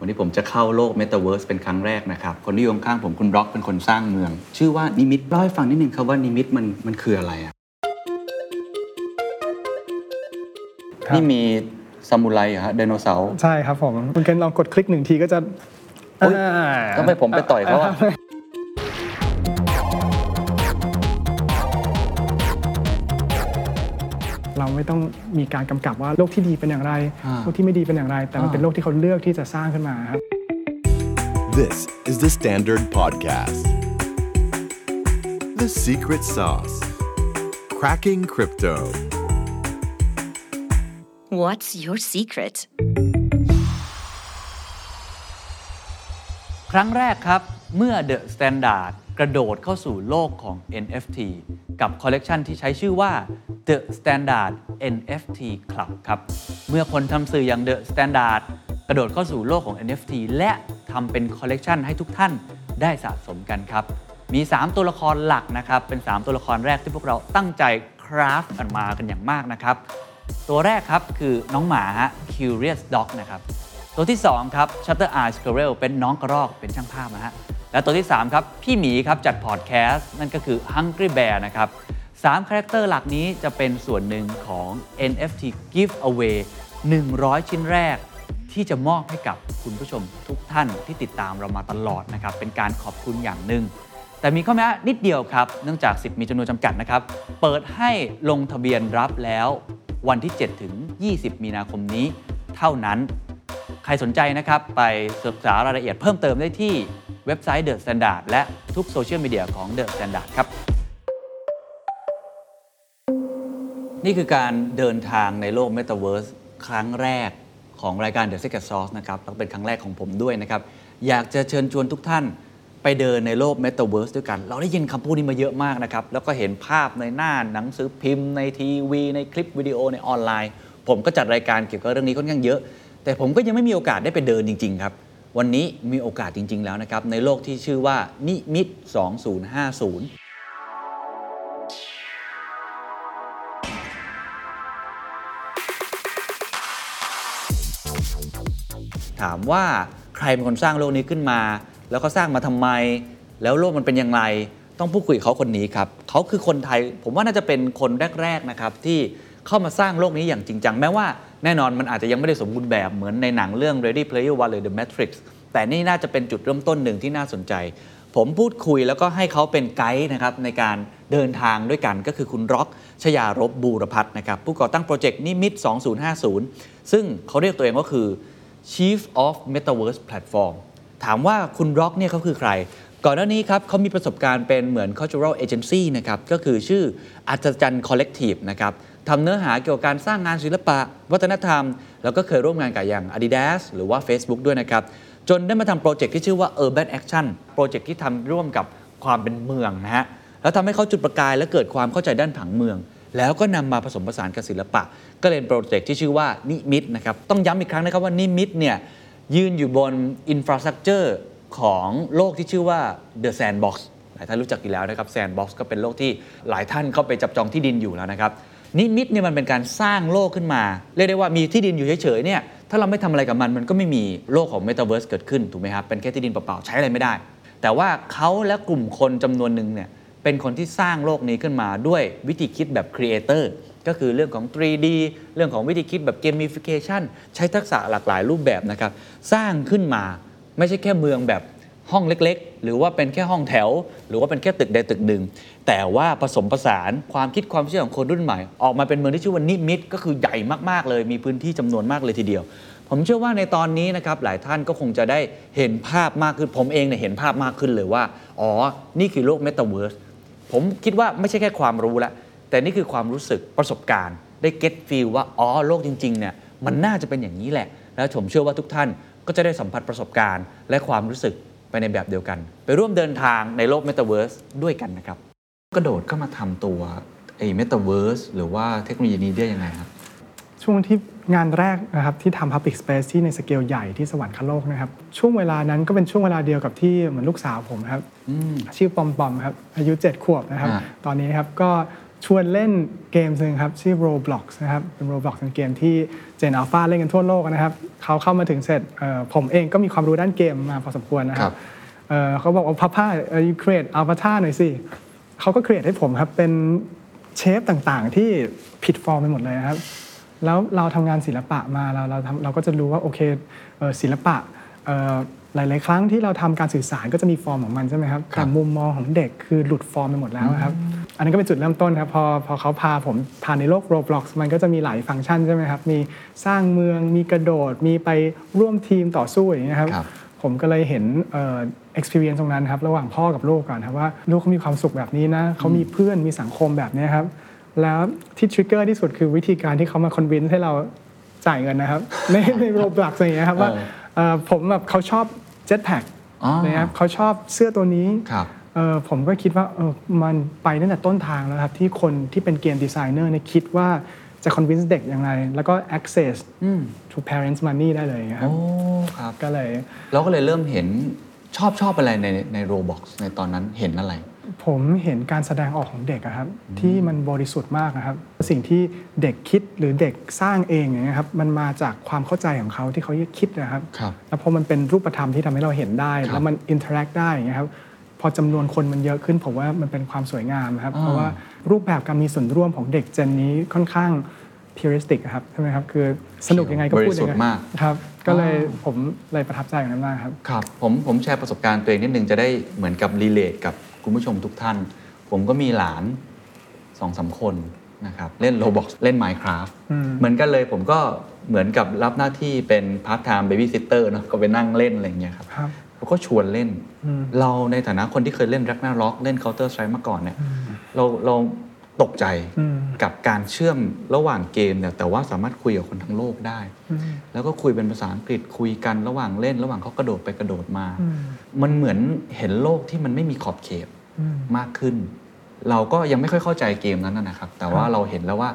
วันนี้ผมจะเข้าโลก Metaverse เป็นครั้งแรกนะครับ คนที่อยู่ข้างๆผมคุณร็อกเป็นคนสร้างเมือง ชื่อว่านิมิตเล่าให้ฟังนิดนึงครับว่านิมิตมันมันคืออะไรอะครับ นี่มีซามูไรเหรอฮะไดโนเสาร์ ใช่ครับผม คุณเคนลองกดคลิกหนึ่งทีก็จะอุ๊ยอ่าทำไมผมไปต่อยเขาอะเไม่ต้องมีการกำกับว่าโลกที่ดีเป็นอย่างไรอ่าโลกที่ไม่ดีเป็นอย่างไร แต่มันอ่าเป็นโลกที่เขาเลือกที่จะสร้างขึ้นมาครับ This is the Standard Podcast. The Secret Sauce. Cracking Crypto. What's your secret? ครั้งแรกครับเมื่อ The Standard กระโดดเข้าสู่โลกของ NFT กับคอลเลกชันที่ใช้ชื่อว่า The Standard NFT Club ครับ เมื่อคนทำสื่ออย่าง The Standard กระโดดเข้าสู่โลกของ NFT และทำเป็นคอลเลกชันให้ทุกท่านได้สะสมกันครับ มี 3 ตัวละครหลักนะครับ เป็น 3 ตัวละครแรกที่พวกเราตั้งใจคราฟกันมากันอย่างมากนะครับ ตัวแรกครับคือน้องหมาฮะ Curious Dog นะครับ ตัวที่ 2 ครับ Shutter Eye Squirrel เป็นน้องกระรอกเป็นช่างภาพนะฮะและตัวที่ 3 ครับ พี่หมีครับจัดพอดแคสต์นั่นก็คือ Hungry Bear นะครับ 3 character หลักนี้จะเป็นส่วนหนึ่งของ NFT Giveaway 100 ชิ้นแรก ที่จะมอบให้กับคุณผู้ชมทุกท่านที่ติดตามเรามาตลอดนะครับ เป็นการขอบคุณอย่างหนึ่ง แต่มีข้อแม้นิดเดียวครับ เนื่องจากสิทธิ์มีจำนวนจำกัดนะครับ เปิดให้ลงทะเบียนรับแล้ววันที่ 7 ถึง 20 มีนาคมนี้ เท่านั้น ใครสนใจนะครับไปศึกษารายละเอียดเพิ่มเติมได้ที่เว็บไซต์ The Standard และทุกโซเชียลมีเดียของ The Standard ครับ นี่คือการเดินทางในโลก Metaverse ครั้งแรกของรายการ The Secret Sauce นะครับแล้วเป็นครั้งแรกของผมด้วยนะครับ อยากจะเชิญชวนทุกท่านไปเดินในโลก Metaverse ด้วยกัน เราได้ยินคำพูดนี้มาเยอะมากนะครับ แล้วก็เห็นภาพในหน้าหนังสือพิมพ์ ในทีวี ในคลิปวิดีโอในออนไลน์ ผมก็จัดรายการเกี่ยวกับเรื่องนี้ค่อนข้างเยอะ แต่ผมก็ยังไม่มีโอกาสได้ไปเดินจริง ๆ ครับ วันนี้มีโอกาสจริง ๆ แล้วนะครับในโลกที่ชื่อว่านิมิต 2050 ถามว่าใครเป็นคนสร้างโลกนี้ขึ้นมา แล้วก็สร้างมาทำไม แล้วโลกมันเป็นอย่างไร ต้องพูดคุยกับเขาคนนี้ครับเขาคือคนไทย ผมว่าน่าจะเป็นคนแรกๆนะครับที่เข้ามาสร้างโลกนี้อย่างจริงจังแม้ว่าแน่นอนมันอาจจะยังไม่ได้สมบูรณ์แบบเหมือนในหนังเรื่อง Ready Player One หรือ The Matrix แต่นี่น่าจะเป็นจุดเริ่มต้นหนึ่งที่น่าสนใจ ผมพูดคุยแล้วก็ให้เขาเป็นไกด์นะครับในการเดินทางด้วยกันก็คือคุณร็อกชยารบบูรพัฒน์นะครับผู้ก่อตั้งโปรเจกต์นิมิต 2050 ซึ่งเขาเรียกตัวเองก็คือ Chief of Metaverse Platform ถามว่าคุณร็อกเนี่ยเขาคือใคร ก่อนหน้านี้ครับเขามีประสบการณ์เป็นเหมือน cultural agency นะครับก็คือชื่ออัศจรรย์ collective นะครับทำเนื้อหาเกี่ยวกับการสร้างงานศิลปะ วัฒนธรรม แล้วก็เคยร่วมงานกับอย่าง Adidas หรือว่า Facebook ด้วยนะครับ จนได้มาทำโปรเจกต์ที่ชื่อว่า Urban Action โปรเจกต์ที่ทำร่วมกับความเป็นเมืองนะฮะแล้วทำให้เขาจุดประกายและเกิดความเข้าใจด้านผังเมือง แล้วก็นำมาผสมผสานกับศิลปะ ก็เลยเป็นโปรเจกต์ที่ชื่อว่านิมิตนะครับต้องย้ำอีกครั้งนะครับว่านิมิตเนี่ยยืนอยู่บน infrastructure ของโลกที่ชื่อว่า The Sandbox หลายท่านรู้จักอยู่แล้วนะครับ Sandbox ก็เป็นโลกที่หลายท่านเข้าไปจับจองที่ดินอยู่แล้วนะครับนิมิตเนี่ยมันเป็นการสร้างโลกขึ้นมา เรียกได้ว่ามีที่ดินอยู่เฉยๆเนี่ยถ้าเราไม่ทำอะไรกับมันมันก็ไม่มีโลกของ Metaverse เกิดขึ้นถูกไหมครับเป็นแค่ที่ดินเปล่าๆใช้อะไรไม่ได้ แต่ว่าเขาและกลุ่มคนจำนวนหนึ่งเนี่ย เป็นคนที่สร้างโลกนี้ขึ้นมาด้วยวิธีคิดแบบครีเอเตอร์ก็คือเรื่องของ 3D เรื่องของวิธีคิดแบบ gamification ใช้ทักษะหลากหลายรูปแบบนะครับ สร้างขึ้นมาไม่ใช่แค่เมืองแบบห้องเล็กๆ หรือว่าเป็นแค่ห้องแถว หรือว่าเป็นแค่ตึกใดตึกหนึ่ง แต่ว่าผสมผสานความคิดความเชื่อของคนรุ่นใหม่ ออกมาเป็นเมืองที่ชื่อว่านิมิต ก็คือใหญ่มากๆเลย มีพื้นที่จำนวนมากเลยทีเดียว ผมเชื่อว่าในตอนนี้นะครับหลายท่านก็คงจะได้เห็นภาพมากขึ้นผมเองเนี่ยเห็นภาพมากขึ้นเลยว่า อ๋อ นี่คือโลกเมตาเวิร์ส ผมคิดว่าไม่ใช่แค่ความรู้ละแต่นี่คือความรู้สึกประสบการณ์ ได้ get feel ว่าอ๋อโลกจริงๆเนี่ยมันน่าจะเป็นอย่างนี้แหละ แล้วผมเชื่อว่าทุกท่านก็จะได้สัมผัสประสบการณ์ และความรู้สึกไปในแบบเดียวกัน ไปร่วมเดินทางในโลกเมตาเวิร์สด้วยกันนะครับ กระโดดเข้ามาทำตัวไอ้เมตาเวิร์สหรือว่าเทคโนโลยีนี้ได้ยังไงครับ ช่วงที่ งานแรกนะครับที่ทำ Public Space ที่ในสเกลใหญ่ที่สวรรคโลกนะครับ ช่วงเวลานั้นก็เป็นช่วงเวลาเดียวกับที่เหมือนลูกสาวผมครับชื่อปอมปอมครับ อายุ 7 ขวบนะครับอ่าตอนนี้ครับก็ชวนเล่นเกมหนึ่งครับ ชื่อ Roblox นะครับ เป็น Roblox เป็นเกมที่เจนอัลฟาเล่นกันทั่วโลกนะครับ เขาเข้ามาถึงเสร็จเอ่อผมเองก็มีความรู้ด้านเกมมาพอสมควรนะคครัรับบเอ่อเขาบอกว่าพับผ้า you create avatar หน่อยสิเขาก็ create ให้ผมครับเป็นเชฟต่างๆ ที่ผิดฟอร์มไปหมดเลยนะครับ แล้วเราทำงานศิลปะมาเราเราทำเราก็จะรู้ว่าโอเคเอ่อศิลปะเอ่อหลาย ๆ ครั้งที่เราทำการสื่อสารก็จะมีฟอร์มของมันใช่ไหมครับครับแต่มุมมองของเด็กคือหลุดฟอร์มไปหมดแล้วครับ อันนี้ก็เป็นจุดเริ่มต้นครับพอพอเขาพาผมผ่านในโลก Roblox มันก็จะมีหลายฟังก์ชันใช่ไหมครับ มีสร้างเมืองมีกระโดด มีไปร่วมทีมต่อสู้อย่างเงี้ยครับครับ ผมก็เลยเห็นเอ่อ experience ตรงนั้นครับ ระหว่างพ่อกับลูกก่อนครับว่าลูกเขามีความสุขแบบนี้นะเขามีเพื่อนมีสังคมแบบเนี้ยครับ แล้วที่ trigger ที่สุดคือวิธีการที่เขามา convince ให้เราจ่ายเงินนะครับ ในใน Roblox อย่างเงี้ยครับว่าเออเอ่อผมแบบเขาชอบ jetpackอ๋อนะครับเขาชอบเสื้อตัวนี้ครับเออผมก็คิดว่าเออมันไปตั้งแต่ต้นทางแล้วครับ ที่คนที่เป็น game designer เนี่ยคิดว่าจะคอนวินส์เด็กอย่างไร แล้วก็ access to parents money ได้เลยครับโอ้ครับก็เลย เราก็เลยเริ่มเห็นชอบชอบอะไรในใน Roblox ในตอนนั้นเห็นอะไร ผมเห็นการแสดงออกของเด็กอะครับที่มันบริสุทธิ์มากนะครับ สิ่งที่เด็กคิดหรือเด็กสร้างเองอย่างเงี้ยครับมันมาจากความเข้าใจของเขาที่เขาคิดนะครับครับแล้วพอมันเป็นรูปธรรมที่ทำให้เราเห็นได้ครับแล้วมัน interact ได้อย่างเงี้ยครับพอจำนวนคนมันเยอะขึ้นผมว่ามันเป็นความสวยงามครับอ่าเพราะว่ารูปแบบการมีส่วนร่วมของเด็ก gen นี้ค่อนข้าง puristic ครับใช่ไหมครับคือสนุกยังไงก็พูดอย่างบริสุทธิ์มากครับก็เลยอ่าผมเลยประทับใจอย่างนั้นมากครับครับผมผมแชร์ประสบการณ์ตัวเองนิดนึงจะได้เหมือนกับ relate กับ คุณผู้ชมทุกท่าน ผมก็มีหลานสองสามคนนะครับเล่น Roblox เล่น Minecraft อืมเหมือนกันเลยผมก็เหมือนกับรับหน้าที่เป็น part-time babysitter เนาะก็ไปนั่งเล่นอะไรอย่างเงี้ยครับครับเขาก็ชวนเล่นอืมเราในฐานะคนที่เคยเล่น Ragnarok เล่น Counter Strike มาก่อนเนี่ยเราเรา ตกใจอืมกับการเชื่อมระหว่างเกมเนี่ยแต่ว่าสามารถคุยกับคนทั้งโลกได้อืมแล้วก็คุยเป็นภาษาอังกฤษคุยกันระหว่างเล่น ระหว่างเขากระโดดไปกระโดดมาอืมมันเหมือนเห็นโลกที่มันไม่มีขอบเขตอืมมากขึ้น เราก็ยังไม่ค่อยเข้าใจเกมนั้นนะนะครับ แต่ว่าครับเราเห็นแล้วว่า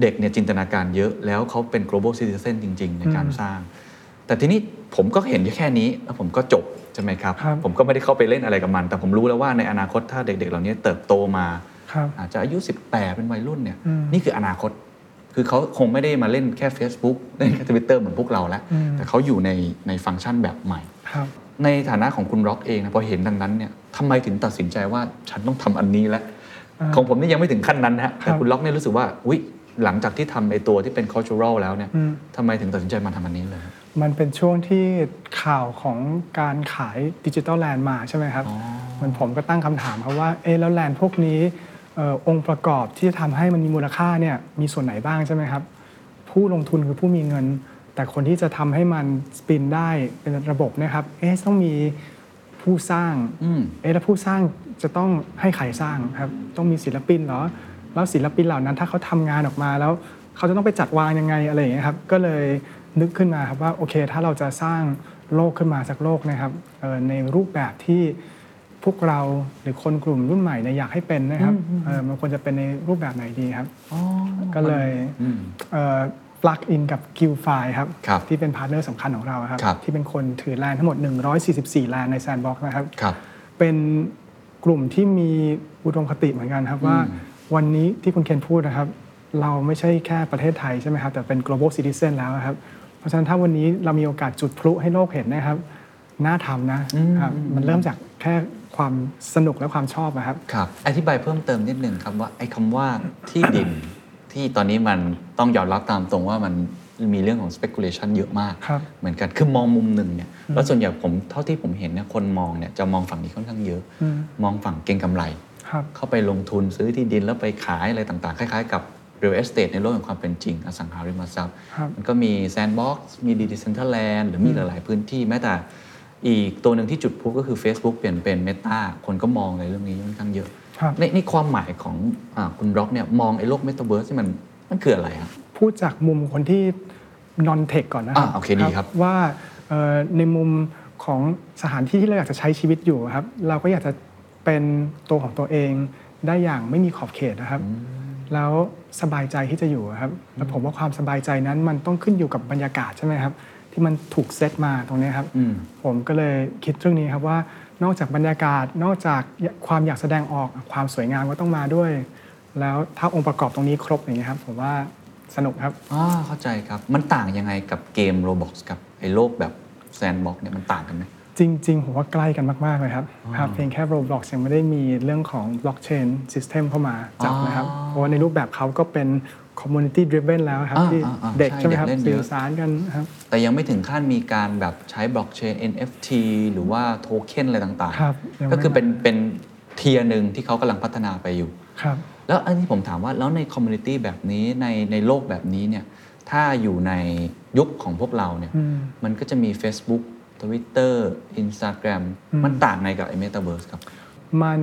เด็กเนี่ยจินตนาการเยอะแล้วเขาเป็น global citizen จริง ๆ ในการอืมสร้าง แต่ทีนี้ผมก็เห็นแค่นี้แล้วผมก็จบใช่ไหมครับครับ ผมก็ไม่ได้เข้าไปเล่นอะไรกับมัน แต่ผมรู้แล้วว่าในอนาคตถ้าเด็ก ๆ เหล่านี้เติบโตมาครับ อาจจะอายุ 18 เป็นวัยรุ่นเนี่ยอืมนี่คืออนาคต คือเขาคงไม่ได้มาเล่นแค่ Facebook เล่นแค่ทวิตเตอร์เหมือนพวกเราแล้วอืมแต่เขาอยู่ในในฟังก์ชันแบบใหม่ครับในฐานะของคุณร็อกเองนะพอเห็นดังนั้นเนี่ยทำไมถึงตัดสินใจว่าฉันต้องทำอันนี้แล้วอ่าของผมนี่ยังไม่ถึงขั้นนั้นนะฮะแต่ครับคุณล็อกเนี่ยรู้สึกว่าอุ๊ยหลังจากที่ทำไอตัวที่เป็น cultural แล้วเนี่ยอืมทำไมถึงตัดสินใจมาทำอันนี้เลย มันเป็นช่วงที่ข่าวของการขายดิจิ t a ลแลนด์มาใช่ไหมครับอ๋อเหมันผมก็ตั้งคำถามครับว่า เอ๊ะแล้วแลนด์พวกนี้เออองค์ประกอบที่จะทำให้มันมีมูลค่าเนี่ยมีส่วนไหนบ้างใช่ไหมครับ ผู้ลงทุนคือผู้มีเงิน แต่คนที่จะทำให้มันสปินได้เป็นระบบเนะครับเอ๊ะต้องมีผู้สร้าง อืม เอ๊ะแล้วผู้สร้างจะต้องให้ใครสร้างครับ ต้องมีศิลปินเหรอ แล้วศิลปินเหล่านั้นถ้าเขาทำงานออกมาแล้วเขาจะต้องไปจัดวางยังไงอะไรอย่างเงี้ยครับ ก็เลยนึกขึ้นมาครับว่าโอเค ถ้าเราจะสร้างโลกขึ้นมาสักโลกนะครับเอ่อในรูปแบบที่พ วกเราหรือคนกลุ่มรุ่นใหม่เนี่ยอยากให้เป็นนะครับเอ่อมันควรจะเป็นในรูปแบบไหนดีครับก็เลยอืม plug in กับ g u i l f i ครับครับที่เป็น partner สำคัญของเราครับครับที่เป็นคนถือ land ทั้งหมด 144 land ใน Sandbox นะครับครับเป็นกลุ่มที่มีอุดมคติเหมือนกันครับว่าวันนี้ที่คุณเคนพูดนะครับ เราไม่ใช่แค่ประเทศไทยใช่ไหมครับ แต่เป็น global citizen แล้วครับ เพราะฉะนั้นถ้าวันนี้เรามีโอกาสจุดพลุให้โลกเห็นนะครับ น่าทำนะครับมันเริ่มจากแค่ ความสนุกและความชอบนะครับครับ อธิบายเพิ่มเติมนิดหนึ่งครับว่าไอ้คำว่าที่ดิน ที่ตอนนี้มันต้องยอมรับตามตรงว่ามันมีเรื่องของ speculation เยอะมาก ครับ เหมือนกันคือมองมุมหนึ่งเนี่ยแล้วส่วนใหญ่ผมเท่าที่ผมเห็นเนี่ยคนมองเนี่ยจะมองฝั่งนี้ค่อนข้างเยอะ อืมมองฝั่งเก็งกำไร ครับ เข้าไปลงทุนซื้อที่ดินแล้วไปขายอะไรต่างๆ คล้ายๆ กับ real estate ในโลกแห่งความเป็นจริง อสังหาริมทรัพย์ ครับ มันก็มี sandbox มี decentraland หรือมีหลายๆพื้นที่แม้แต่ อีกตัวหนึ่งที่จุดพลุก็คือ Facebook เปลี่ยนเป็น Meta คนก็มองในเรื่องนี้ค่อนข้างเยอะครับในในความหมายของอาคุณร็อกเนี่ยมองไอ้โลก Metaverse ที่มันมันคืออะไรครับพูดจากมุมคนที่ non tech ก่อนนะครัอ่าโอเคดีครับว่าเอ่อในมุมของสถานที่ที่เราอยากจะใช้ชีวิตอยู่ครับ เราก็อยากจะเป็นตัวของตัวเองได้อย่างไม่มีขอบเขตนะครับ แล้วสบายใจที่จะอยู่ครับแล้วผมว่าความสบายใจนั้นมันต้องขึ้นอยู่กับบรรยากาศใช่ไหมครับ ที่มันถูกเซตมาตรงนี้ครับอืมผมก็เลยคิดเรื่องนี้ครับว่า นอกจากบรรยากาศนอกจากความอยากแสดงออกความสวยงามก็ต้องมาด้วย แล้วถ้าองค์ประกอบตรงนี้ครบอย่างเงี้ยครับ ผมว่าสนุกครับอ่าเข้าใจครับมันต่างยังไงกับเกม Roblox กับไอ้โลกแบบแซนด์บ็อกเนี่ยมันต่างกันไหมจริงๆผมว่าใกล้กันมาก ๆ เลยครับครับเพียงแค่ Roblox ยังไม่ได้มีเรื่องของ blockchain system เข้ามาจับนะครับอ๋อเพราะว่าในรูปแบบเขาก็เป็น community driven แล้วครับ อ่าที่อ่าอ่าเด็กใช่ใช่ไหมครับเด็กเล่นเยอะสื่อสารกันครับ แต่ยังไม่ถึงขั้นมีการแบบใช้ blockchain NFT หรือว่าโทเค็นอะไรต่างครับยังไม่ก็คือเป็นมาเป็น tier หนึ่งที่เขากำลังพัฒนาไปอยู่ ครับ แล้วอันนี้ผมถามว่าแล้วใน community แบบนี้ในในโลกแบบนี้เนี่ยถ้าอยู่ในยุคของพวกเราเนี่ยอืม มันก็จะมี Facebook Twitter Instagram อืมมันต่างไงกับไอ้ Metaverse ครับ มัน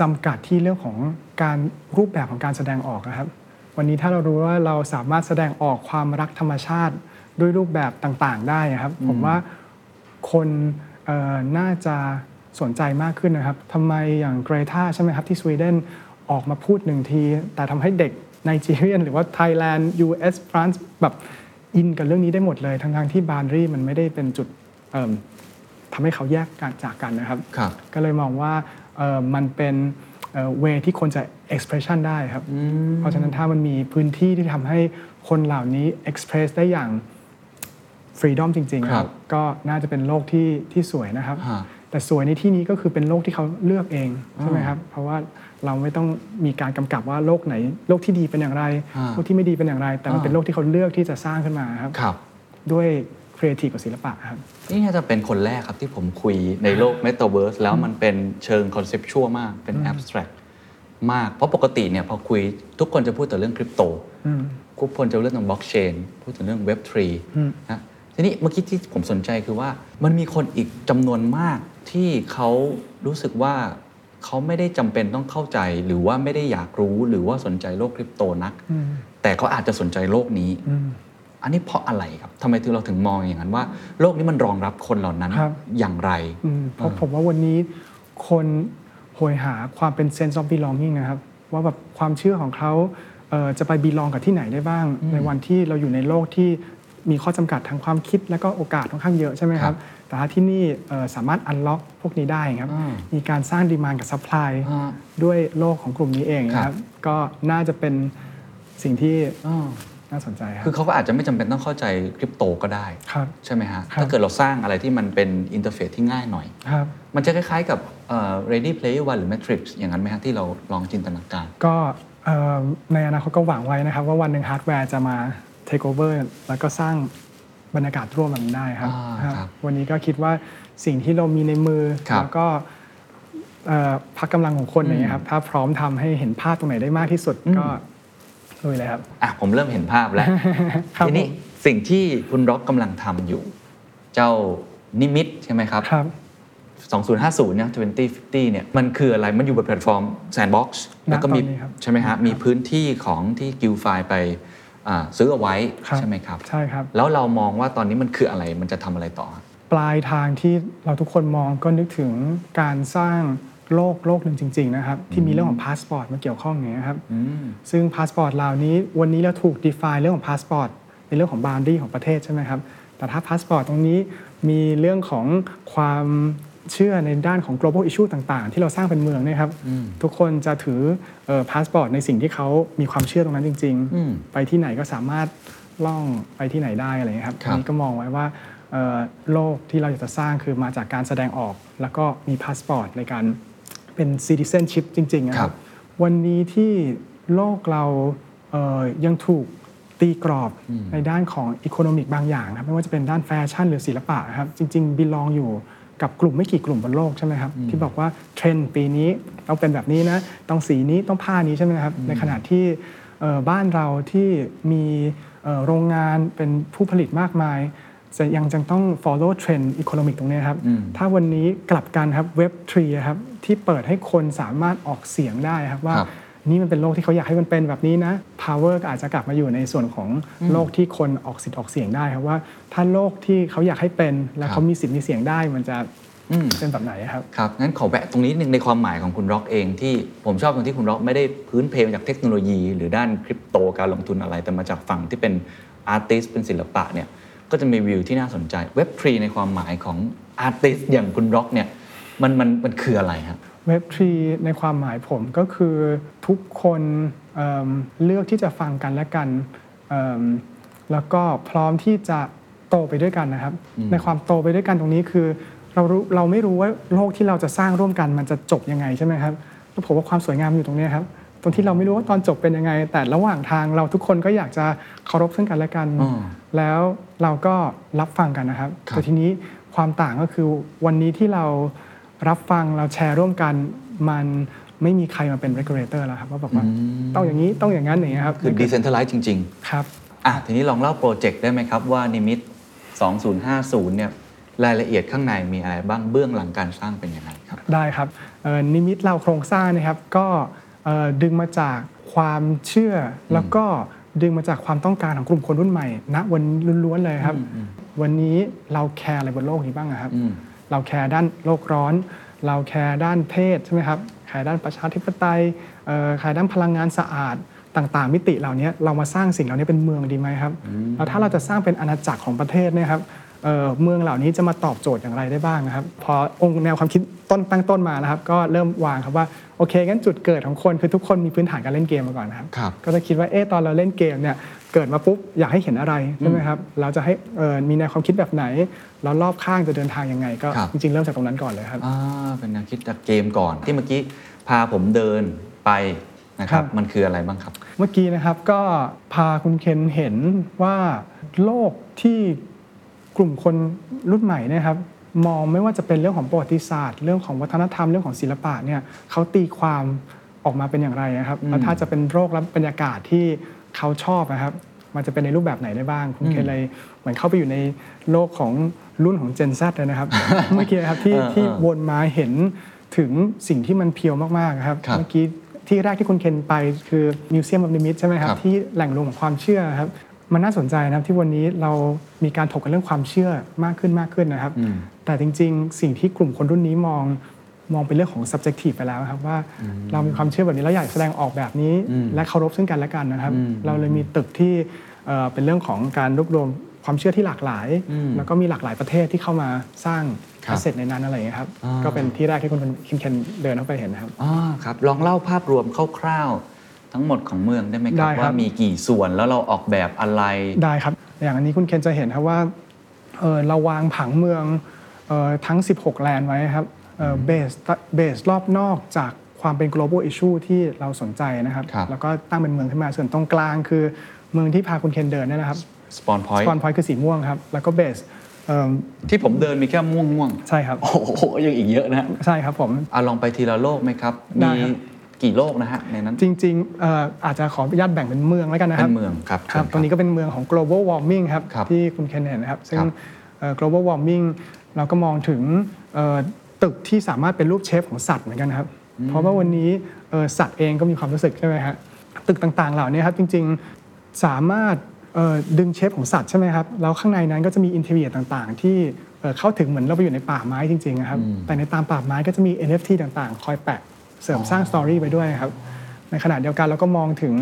จำกัดที่เรื่องของการรูปแบบของการแสดงออกนะครับ วันนี้ถ้าเรารู้ว่าเราสามารถแสดงออกความรักธรรมชาติด้วยรูปแบบต่างๆ ได้นะครับ ผมว่าคนเอ่อน่าจะสนใจมากขึ้นนะครับทำไมอย่างเกรทาใช่ไหมครับที่สวีเดนออกมาพูดหนึ่งที แต่ทำให้เด็ก Nigerian หรือว่า Thailand US France แบบ in กับเรื่องนี้ได้หมดเลย ทั้งๆที่ boundary มันไม่ได้เป็นจุดเอิ่มทำให้เขาแยกกันจากกันนะครับครับก็เลยมองว่าเอ่อมันเป็น เวที่คนจะ expression ได้ครับ เพราะฉะนั้นถ้ามันมีพื้นที่ที่ทำให้คนเหล่านี้ express ได้อย่าง freedom จริงๆคครัรับบก็น่าจะเป็นโลกที่ที่สวยนะครับฮะแต่สวยในที่นี้ก็คือเป็นโลกที่เขาเลือกเองใช่ไหมครับ เพราะว่าเราไม่ต้องมีการกำกับว่าโลกไหน โลกที่ดีเป็นอย่างไรฮะโลกที่ไม่ดีเป็นอย่างไร แต่มันเป็นโลกที่เขาเลือกที่จะสร้างขึ้นมาครับค รับด้วย creative กับศิลปะครับนี่น่าจะเป็นคนแรกครับที่ผมคุยในโลก Metaverse แล้วมันเป็นเชิง conceptual มากเป็น abstract มาก เพราะปกติเนี่ยพอคุยทุกคนจะพูดแต่เรื่องคริปโตอืมทุกคนจะเรื่องของบล็อกเชนพูดถึงเรื่อง Web3 อืมนะทีนี้เมื่อกี้ที่ผมสนใจคือว่ามันมีคนอีกจำนวนมากที่เขารู้สึกว่าเขาไม่ได้จำเป็นต้องเข้าใจ หรือว่าไม่ได้อยากรู้หรือว่าสนใจโลกคริปโตนักอืมแต่เขาอาจจะสนใจโลกนี้ อืมอันนี้เพราะอะไรครับทำไมถึงเราถึงมองอย่างนั้นว่า โลกนี้มันรองรับคนเหล่านั้นครับอย่างไรอืมเพราะผมว่าวันนี้คนโหยหาความเป็น sense of belonging นะครับ ว่าแบบความเชื่อของเขาเอ่อจะไป belong กับที่ไหนได้บ้าง ในวันที่เราอยู่ในโลกที่มีข้อจำกัดทางความคิดและก็โอกาสค่อนข้างเยอะใช่ไหมคครัรับบแต่ถ้าที่นี่เอ่อสามารถ unlock พวกนี้ได้ครับอ่ามีการสร้าง demand กับ supply อ่าด้วยโลกของกลุ่มนี้เองนะคครัรับบก็น่าจะเป็นสิ่งที่อ้อ น่าสนใจครัคือบเขาก็อาจจะไม่จำเป็นต้องเข้าใจคริปโตก็ได้ครับใช่ไหมฮะครับถ้าเกิดเราสร้างอะไรที่มันเป็น interface ที่ง่ายหน่อยครับมันจะคล้ายๆกับเอ่อ Ready Player One หรือ Matrix อย่างนั้นไหมฮะที่เราลองจินตนาการ ก็เอ่อในอนาคตก็หวังไว้นะครับ ว่าวันหนึ่งฮาร์ดแวร์จะมา take over แล้วก็สร้างบรรยากาศร่วมแบบนั้นได้ครับอ่าครับครับ วันนี้ก็คิดว่าสิ่งที่เรามีในมือครับแล้วก็เอ่อพักกำลังของคนอย่างเงี้ยครับ ถ้าพร้อมทำให้เห็นภาพตรงไหนได้มากที่สุดก็ ลุยเลยครับอะผมเริ่มเห็นภาพแล้วครับทีนี้ผมสิ่งที่คุณร็อกกำลังทำอยู่ เจ้านิมิตใช่ไหมครับครับ2050เนี่ย2050เนี่ยมันคืออะไรมันอยู่บนแพลตฟอร์ม Sandbox ณแล้วก็มีตอนนี้ครับใช่ไหมฮะครับมีพื้นที่ของที่ GuildFi ไปอ่าซื้อเอาไว้ครับใช่ไหมครับใช่ครับแล้วเรามองว่าตอนนี้มันคืออะไรมันจะทำอะไรต่อ ปลายทางที่เราทุกคนมองก็นึกถึงการสร้าง โลกโลกหนึ่งจริง ๆ นะครับ ที่มีเรื่องของพาสปอร์ตมาเกี่ยวข้องอย่างเงี้ยครับอืมซึ่งพาสปอร์ตเหล่านี้วันนี้เราถูก define เรื่องของพาสปอร์ตในเรื่องของ boundary ของประเทศใช่ไหมครับแต่ถ้าพาสปอร์ตตรงนี้มีเรื่องของความเชื่อในด้านของ global issue ต่างๆ ที่เราสร้างเป็นเมืองเนยครับ ทุกคนจะถือพาสปอร์ตในสิ่งที่เขามีความเชื่อตรงนั้นจริงอืมๆไปที่ไหนก็สามารถล่องไปที่ไหนได้อะไรอย่างเงี้ยครับครับอันนี้ก็มองไว้ว่าเอ่อโลกที่เราอยากจะสร้างคือมาจากการแสดงออก แล้วก็มีพาสปอร์ตในการ เป็น citizenship จริงๆนะคครัรับบวันนี้ที่โลกเราเอ่อยังถูกตีกรอบในด้านของ economic บางอย่างครับไม่ว่าจะเป็นด้านแฟชั่นหรือศิลปะครับจริงๆ belong อยู่กับกลุ่มไม่กี่กลุ่มบนโลกใช่ไหมครับที่บอกว่าเทรนด์ปีนี้ต้องเป็นแบบนี้นะต้องสีนี้ต้องผ้านี้ใช่ไหมครับในขณะที่เอ่อบ้านเราที่มีเอ่อโรงงานเป็นผู้ผลิตมากมาย จะยังจังต้อง follow trend economic ตรงเนี้ยครับอืมถ้าวันนี้กลับกันครับ Web 3ครับที่เปิดให้คนสามารถออกเสียงได้ครับว่าครับนี่มันเป็นโลกที่เขาอยากให้มันเป็นแบบนี้นะ power ก็อาจจะกลับมาอยู่ในส่วนของโลกที่คนออกสิทธิ์ออกเสียงได้ครับว่า ถ้าโลกที่เขาอยากให้เป็น และครับเขามีสิทธิ์มีเสียงได้มันจะอืมเป็นแบบไหนครับครับงั้นขอแวะตรงนี้หนึ่งในความหมายของคุณร็อกเองที่ผมชอบตรงที่คุณร็อกไม่ได้พื้นเพมาจากเทคโนโลยี หรือด้านคริปโตการลงทุนอะไรแต่มาจากฝั่งที่เป็น artist เป็นศิลปะเนี่ย ก็จะมีวิวที่น่าสนใจเว็บทรีในความหมายของ artist อย่างคุณร็อกเนี่ยมันมันมันคืออะไรครับเว็บทรีในความหมายผมก็คือทุกคนเอิ่มเลือกที่จะฟังกันและกันเอิ่มแล้วก็พร้อมที่จะโตไปด้วยกันนะครับ ในความโตไปด้วยกันตรงนี้คือเรารู้เราไม่รู้ว่าโลกที่เราจะสร้างร่วมกันมันจะจบยังไงใช่ไหมครับแล้วผมว่าความสวยงามอยู่ตรงเนี้ยครับ ตรงที่เราไม่รู้ว่าตอนจบเป็นยังไง แต่ระหว่างทางเราทุกคนก็อยากจะเคารพซึ่งกันและกันอืมแล้วเราก็รับฟังกันนะครับครับแต่ทีนี้ความต่างก็คือวันนี้ที่เรารับฟังเราแชร์ร่วมกันมันไม่มีใครมาเป็น regulator แล้วครับว่าบอกว่าต้องอย่างนี้ต้องอย่างนั้นอย่างเงี้ยครับคือ decentralize จริง ๆ ครับอะทีนี้ลองเล่าโปรเจกต์ได้ไหมครับว่านิมิต 2050 เนี่ยรายละเอียดข้างในมีอะไรบ้างเบื้องหลังการสร้างเป็นยังไงครับ ได้ครับเอ่อนิมิตเราโครงสร้างนะครับก็เอ่อ ดึงมาจากความเชื่ออแล้วก็ดึงมาจากความต้องการของกลุ่มคนรุ่นใหม่ณวันนี้ล้วนๆเลยครับ วันนี้เราแคร์อะไรบนโลกนี้บ้างอะครับอืมเราแคร์ด้านโลกร้อน เราแคร์ด้านเพศใช่ไหมครับแคร์ด้านประชาธิปไตยเอ่อแคร์ด้านพลังงานสะอาดต่างๆ มิติเหล่านี้เรามาสร้างสิ่งเหล่านี้เป็นเมืองดีไหมครับแล้วถ้าเราจะสร้างเป็นอาณาจักรของประเทศเนยครับ เอ่อเมืองเหล่านี้จะมาตอบโจทย์อย่างไรได้บ้างนะครับ พอองค์แนวความคิดต้นตั้งต้นมานะครับ ก็เริ่มวางครับว่าโอเคงั้นจุดเกิดของคนคือทุกคนมีพื้นฐานการเล่นเกมมาก่อนนะครับครับก็จะคิดว่าเอ๊ะตอนเราเล่นเกมเนี่ยเกิดมาปุ๊บอยากให้เห็นอะไรใช่ไหมครับเราจะให้เอ่อมีแนวความคิดแบบไหนแล้วรอบข้างจะเดินทางยังไง ก็ครับจริงๆเริ่มจากตรงนั้นก่อนเลยครับอ่าเป็นแนวคิดจากเกมก่อนที่เมื่อกี้พาผมเดินไปนะครับครับมันคืออะไรบ้างครับ เมื่อกี้นะครับก็พาคุณเคนเห็นว่าโลกที่ กลุ่มคนรุ่นใหม่เนะครับมองไม่ว่าจะเป็นเรื่องของประวัติศาสตร์ เรื่องของวัฒนธรรมเรื่องของศิลปะเนี่ยเขาตีความออกมาเป็นอย่างไรนะครับแล้วถ้าจะเป็นโรคและบรรยากาศที่เขาชอบนะครับ มันจะเป็นในรูปแบบไหนได้บ้างคุณเคนเลยเหมือนเข้าไปอยู่ในโลกของรุ่นของ Gen Z เลยนะครับ เมื่อกี้นะครับที่เออที่เออวนมาเห็นถึงสิ่งที่มันเพียวมากๆครับครับ เมื่อกี้ที่แรกที่คุณเคนไปคือมิวเซียมอ f นิมิตใช่ไหมครับครับ ที่แหล่งรวมของความเชื่อครับ มันน่าสนใจนะครับที่วันนี้เรามีการถกกันเรื่องความเชื่อมากขึ้นมากขึ้นนะครับอืมแต่จริง ๆ สิ่งที่กลุ่มคนรุ่นนี้มองมองเป็นเรื่องของ subjective ไปแล้วครับว่าเรามีความเชื่อแบบนี้แล้วอยากแสดงออกแบบนี้ และเคารพซึ่งกันและกันนะครับ เราเลยมีตึกที่เอ่อเป็นเรื่องของการรวบรวมความเชื่อที่หลากหลาย แล้วก็มีหลากหลายประเทศที่เข้ามาสร้างครับเสร็จในนั้นอะไรอย่างเงี้ยครับอ่าก็เป็นที่แรกที่คุณคิมเคนเดินเข้าไปเห็นนะครับอ่าครับลองเล่าภาพรวมคร่าวๆ ทั้งหมดของเมืองได้ไหมครับได้ครับ ว่ามีกี่ส่วนแล้วเราออกแบบอะไร ได้ครับ อย่างอันนี้คุณเคนจะเห็นครับว่าเอ่อเราวางผังเมืองเอ่อทั้ง 16 แลนด์ไว้ครับเบสเบสรอบนอกจากความเป็น global issue ที่เราสนใจนะครับ ครับ แล้วก็ตั้งเป็นเมืองขึ้นมาส่วนตรงกลางคือเมืองที่พาคุณเคนเดินเนยนะครับสปอนพอยสต์ปอนพอยต์คือสีม่วงครับ แล้วก็เบสเอิ่มที่ผมเดินมีแค่ม่วงม่วงใช่ครับ ๆโอ้โหยังอีกเยอะนะใช่ครับผม อะลองไปทีละโลกไหมครับ ได้มีครับ กี่โลกนะฮะในนั้น จริงๆเอ่ออาจจะขออนุญาตแบ่งเป็นเมืองแล้วกันนะครับเป็นเมืองครับครับเชิญตรงนี้ก็เป็นเมืองของ global warming ครับครับที่คุณเคนเห็นนะครับ ซึ่งครับ เอ่อ global warming เราก็มองถึงเอ่อตึกที่สามารถเป็นรูปเชฟของสัตว์เหมือนกันนะครับ เพราะว่าวันนี้เอ่อสัตว์เองก็มีความรู้สึกใช่ไหมฮะตึกต่างๆเหล่านี้ครับจริงๆสามารถเอ่อดึง shape ของสัตว์ใช่ไหมครับแล้วข้างในนั้นก็จะมี interior ต่างๆ ที่เอ่อเข้าถึงเหมือนเราไปอยู่ในป่าไม้จริงๆนะครับแต่ในตามป่าไม้ก็จะมี NFT ต่างๆ คอยแปะ เสริมสร้าง story ไปด้วยครับ ในขณะเดียวกันเราก็มองถึง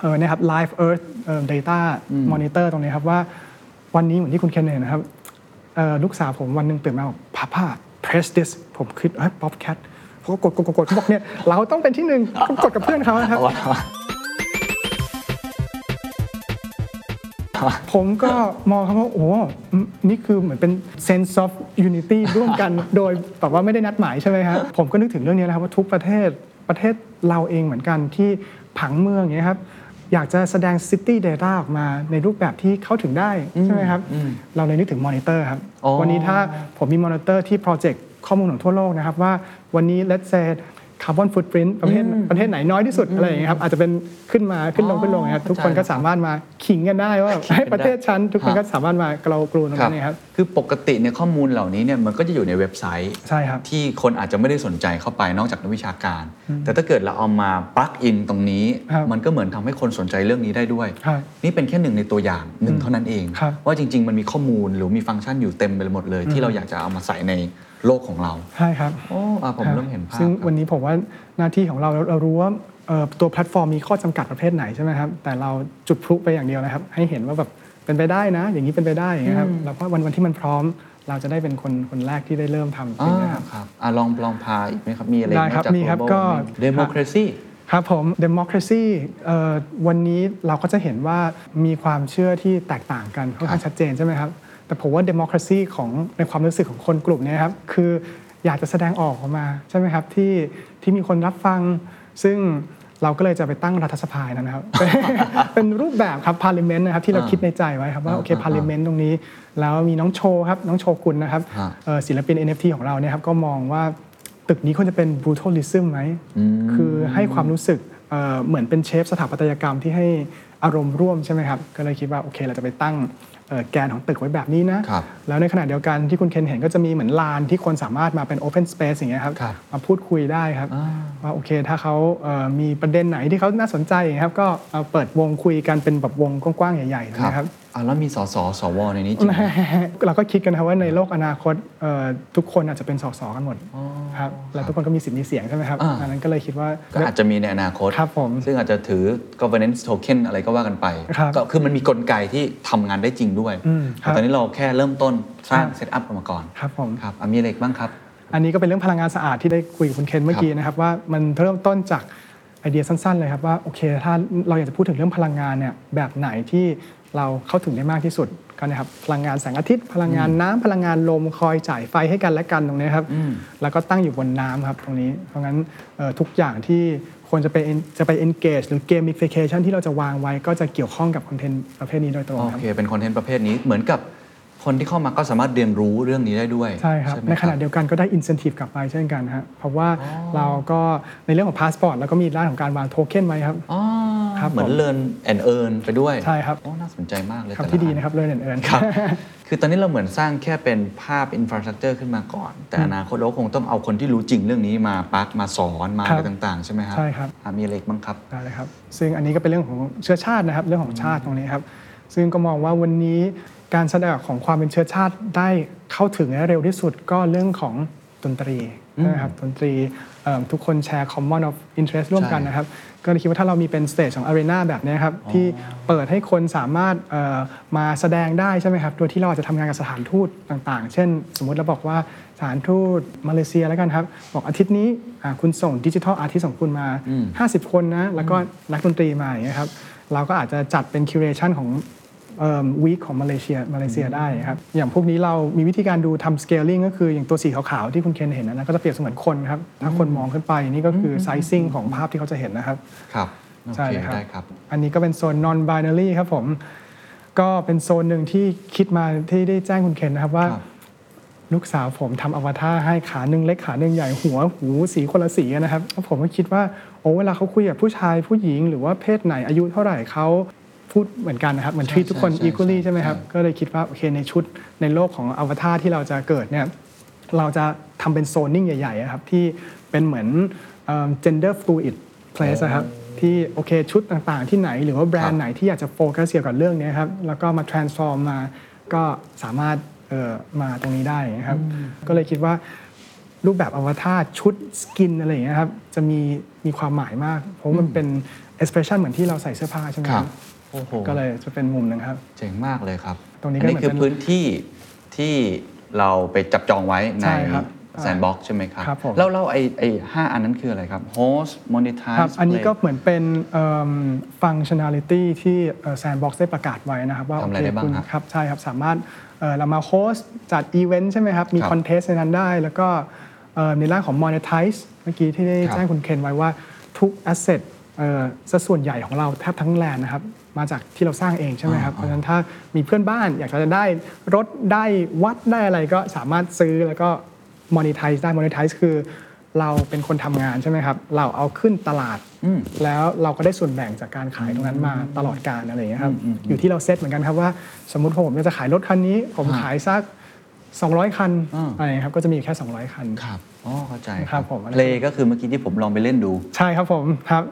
เออนะครับ live earth เอ่อ data monitor ตรงนี้ครับว่าวันนี้เหมือนที่คุณเคนเห็นนะครับเอ่อลูกสาวผมวันหนึ่งตื่นมาบอกพ a พ a press this ผมคิดเฮ้ยป๊อปแคทเขาก็กดกดกดกดเขาบอกเนี่ยเราต้องเป็นที่หนึ่งก็กดกับเพื่อนเขานะครับ ผมก็มองครับว่าโอ้อืมนี่คือเหมือนเป็น sense of unity ร่วมกันโดยแบบว่าไม่ได้นัดหมายใช่ไหมครับผมก็นึกถึงเรื่องนี้นะครับว่าทุกประเทศประเทศเราเองเหมือนกันที่ผังเมืองอย่างเงี้ยครับอยากจะแสดง city data ออกมาในรูปแบบที่เข้าถึงได้ ใช่ไหมครับ เราเลยนึกถึงมอนิเตอร์ครับอ๋อวันนี้ถ้าผมมีมอนิเตอร์ที่ project ข้อมูลของทั่วโลกนะครับ ว่าวันนี้ let's say carbon footprint ประเทศประเทศไหนน้อยที่สุดอะไรอย่างเงี้ยครับอาจจะเป็นขึ้นมาขึ้นลงขึ้นลงนะครับทุกคนก็สามารถมาขิงกันได้ว่าขิงกันได้ให้ประเทศชั้นทุกคนก็สามารถมาเกลากลูตรงนั้นเองครับคือปกติเนี่ยข้อมูลเหล่านี้เนี่ยมันก็จะอยู่ในเว็บไซต์ใช่ครับที่คนอาจจะไม่ได้สนใจเข้าไปนอกจากนักวิชาการ แต่ถ้าเกิดเราเอามา plug in ตรงนี้ครับมันก็เหมือนทำให้คนสนใจเรื่องนี้ได้ด้วยครับนี่เป็นแค่หนึ่งในตัวอย่างหนึ่งเท่านั้นเองครับว่าจริง ๆ มันมีข้อมูลหรือมีฟังก์ชันอยู่เต็มไปหมดเลย ที่เราอยากจะเอามาใส่ใน โลกของเราใช่ครับโอ้อะผมครับเริ่มเห็นภาพซึ่งครับวันนี้ผมว่าหน้าที่ของเราเราเรารู้ว่าเอ่อตัวแพลตฟอร์มมีข้อจำกัดประเภทไหนใช่ไหมครับแต่เราจุดพลุไปอย่างเดียวนะครับ ให้เห็นว่าแบบเป็นไปได้นะ อย่างนี้เป็นไปได้อย่างเงี้ยครับแล้วก็วันวันที่มันพร้อม เราจะได้เป็นคนคนแรกที่ได้เริ่มทำอ่าขึ้นนะครับครับอะลองลองพาอีกไหมครับมีอะไรได้ครับนอกจากมีครับ global ก็ warming democracy ครับผม democracy เอ่อวันนี้เราก็จะเห็นว่ามีความเชื่อที่แตกต่างกันค่อนข้างชัดเจนใช่ไหมครับ แต่ผมว่า democracy ของในความรู้สึกของคนกลุ่มเนี้ครับคืออยากจะแสดงออกออกมาใช่ไหมครับที่ที่มีคนรับฟัง ซึ่งเราก็เลยจะไปตั้งรัฐสภานั้นนะครับ เป็นรูปแบบครับ parliament นะครับที่เราอ่าคิดในใจไว้ครับว่าโอเคอ่า parliament ตรงนี้ แล้วมีน้องโชว์ครับน้องโชกุนนะครับฮะเอ่อศิลปิน NFT ของเราเนี่ยครับก็มองว่าตึกนี้ควรจะเป็น brutalism ไหมคือให้ความรู้สึกเอ่อเหมือนเป็นเชฟสถาปัตยกรรมที่ให้อารมณ์ร่วมใช่ไหมครับ ก็เลยคิดว่าโอเคเราจะไปตั้งเอ่อ แกนของตึกไว้แบบนี้นะครับแล้วในขณะเดียวกันที่คุณเคนเห็นก็จะมีเหมือนลานที่คนสามารถมาเป็น Open Space อย่างเงี้ยครับครับมาพูดคุยได้ครับ ว่าโอเคถ้าเขาเอ่อมีประเด็นไหนที่เขาน่าสนใจอย่างเงี้ยครับ ก็เอาเปิดวงคุยกันเป็นแบบวงกว้างๆ ใหญ่ๆนะครับ อะแล้วมีสสสวในนี้จริงไหมเราก็คิดกันนะครับว่าในโลกอนาคตเอ่อทุกคนอาจจะเป็นสสกันหมดครับแล้วทุกคนก็มีสิทธิ์มีเสียงใช่ไหมครับอ่า อันนั้นก็เลยคิดว่า ก็อาจจะมีในอนาคต ครับผมซึ่งอาจจะถือ governance token อะไรก็ว่ากันไป ครับ ก็คือมันมีกลไกที่ทำงานได้จริงด้วย อืมครับแต่ตอนนี้เราแค่เริ่มต้นสร้างครับ set up มาก่อน ครับผม ครับอะมีอะไรอีกบ้างครับ อันนี้ก็เป็นเรื่องพลังงานสะอาดที่ได้คุยกับคุณเคนเมื่อกี้นะครับว่ามันเริ่มต้นจากไอเดียสั้นๆเลยครับว่าโอเคถ้าเราอยากจะพูดถึงเรื่องพลังงานเนี่ยแบบไหนที่ เราเข้าถึงได้มากที่สุดก็นะครับพลังงานแสงอาทิตย์ พลังงานน้ำพลังงานลมคอยจ่ายไฟให้กันและกันตรงนี้ครับแล้วก็ตั้งอยู่บนน้ำครับตรงนี้ เพราะงั้นเอ่อทุกอย่างที่ควรจะไป en- จะไป engage หรือ gamification ที่เราจะวางไว้ก็จะเกี่ยวข้องกับคอนเทนต์ประเภทนี้โดยตรงโอครับเคเป็นคอนเทนต์ประเภทนี้เหมือนกับ คนที่เข้ามาก็สามารถเรียนรู้เรื่องนี้ได้ด้วย ใช่ครับไหมในขณะเดียวกันก็ได้ incentive กลับไปเช่นกันฮะเพราะว่าเราก็ในเรื่องของพาสปอร์ตแล้วก็มีด้านของการวางโทเค็นไว้ครับอ๋อครับเหมือนผม learn and earn ไปด้วย ใช่ครับโอ้น่าสนใจมากเลยครับแต่ละที่ดีอันะครับเรื่องอื่นๆครับคือตอนนี้เราเหมือนสร้างแค่เป็นภาพอินฟราสตรักเจอร์ขึ้นมาก่อน แต่อนาคตเราคงต้องเอาคนที่รู้จริงเรื่องนี้มาปักมาสอนมาครัอะไรบต่างๆ ใช่ไหมครับใช่ครับอะมีอะไรอีกบ้างครับได้เลยครับ ซึ่งอันนี้ก็เป็นเรื่องของเชื้อชาตินะครับเรื่องของชาติตรงนี้ครับซึ่งก็มองว่าวันนี้ การแสดงออกของความเป็นเชื้อชาติได้เข้าถึงและเร็วที่สุดก็เรื่องของดนตรีนะครับดนตรีเอิ่มทุกคนแชร์ common of interest ร่วมกันนะครับ ก็เลยคิดว่าถ้าเรามีเป็น stage ของ arena แบบนี้ครับ ที่เปิดให้คนสามารถเอ่อมาแสดงได้ใช่ไหมครับ โดยที่เราอาจจะทำงานกับสถานทูตต่าง ๆ เช่น สมมุติเราบอกว่าสถานทูตมาเลเซียแล้วกันครับ บอกอาทิตย์นี้อ่าคุณส่ง digital artist ของคุณมา 50 คนนะ แล้วก็นักดนตรีมาอย่างเงี้ยครับเราก็อาจจะจัดเป็น curation ของ week ของมาเลเซียมาเลเซียได้ครับอย่างพวกนี้เรามีวิธีการดูทำ scaling ก็คืออย่างตัวสีขาวๆที่คุณเคนเห็นนะก็จะเปรียบเสมือนคนครับถ้าคนมองขึ้นไปนี่ก็คือ sizing ของภาพที่เขาจะเห็นนะครับครับโอใช่เคเลยครับได้ครับ อันนี้ก็เป็นโซน non binary ครับผมก็เป็นโซนหนึ่งที่คิดมาที่ได้แจ้งคุณเคนนะครับว่าครับลูกสาวผมทำอวตารให้ขาหนึ่งเล็กขาหนึ่งใหญ่หัวหูสีคนละสีนะครับแล้วผมก็คิดว่าโอ้เวลาเขาคุยกับผู้ชายผู้หญิง หรือว่าเพศไหนอายุเท่าไหร่เขา พูดเหมือนกันนะครับ เหมือนใช่ทีทุกคนใช่ใช่ equally ใช่ใช่ไหมครับใช่ก็เลยคิดว่าโอเคในชุดในโลกของอวตารที่เราจะเกิดเนี่ยเราจะทำเป็นโซนนิ่งใหญ่ๆอะครับที่เป็นเหมือนเอิ่ม gender fluid place อะครับที่โอเคชุดต่างๆ ที่ไหนหรือว่าแบรนครัด์บไหนที่อยากจะโฟกัสเกี่ยวกับเรื่องเนี้ยครับแล้วก็มา transform มาก็สามารถเอ่อมาตรงนี้ได้นะครับก็เลยคิดว่ารูปแบบอวตารชุดสกินอะไรอย่างเงี้ยครับจะมีมีความหมายมาก เพราะมันเป็น expression เหมือนที่เราใส่เสื้อผ้าใช่ไหมคครัรับบ โอ้โหก็เลยจะเป็นมุมหนึงครับ เจ๋งมากเลยครับ ตรงนี้อัก็นี้เหมือนคือเป็น พื้นที่ที่เราไปจับจองไว้ในใช่ครับ Sandbox ใช่ไหมครับครับผม แล้วแล้วไอ้ไอ้ห้าอันนั้นคืออะไรครับ host ครับ monetize อันนี้ก็ play เหมือนเป็นฟังชั่น a ลิตี้ที่ Sandbox ได้ประกาศไว้นะครับ ว่าทำอะไรโอเคได้บ้างคุณครับครับใช่ครับ สามารถเอ่อเรามา host จัดอีเวนต์ใช่ไหมครับ มีครับ contest ในนั้นได้ แล้วก็เอ่อในร่างของ monetize เมื่อกี้ที่ได้ครับ แจ้งคุณเคนไว้ว่าทุก asset เอ่อสัดส่วนใหญ่ของเราแทบทั้ง land นะครับ มาจากที่เราสร้างเองใช่ไหมครับ เพราะฉะนั้นถ้ามีเพื่อนบ้านอยากจะได้รถได้วัดได้อะไรก็สามารถซื้อแล้วก็ monetize ได้ monetize คือเราเป็นคนทำงานใช่ไหมครับ เราเอาขึ้นตลาด แล้วเราก็ได้ส่วนแบ่งจากการขายตรงนั้นมาตลอดการอะไรอย่างเงี้ยครับ อยู่ที่เราเซตเหมือนกันครับว่าสมมติผมจะขายรถคันนี้ ผมขายสัก 200 คันอ่าอะไรอย่างเงี้ยครับก็จะมีอยู่แค่ 200 คัน ครับ อ๋อ เข้าใจครับผมเพลงก็คือเมื่อกี้ที่ผมลองไปเล่นดู ใช่ครับผมครับ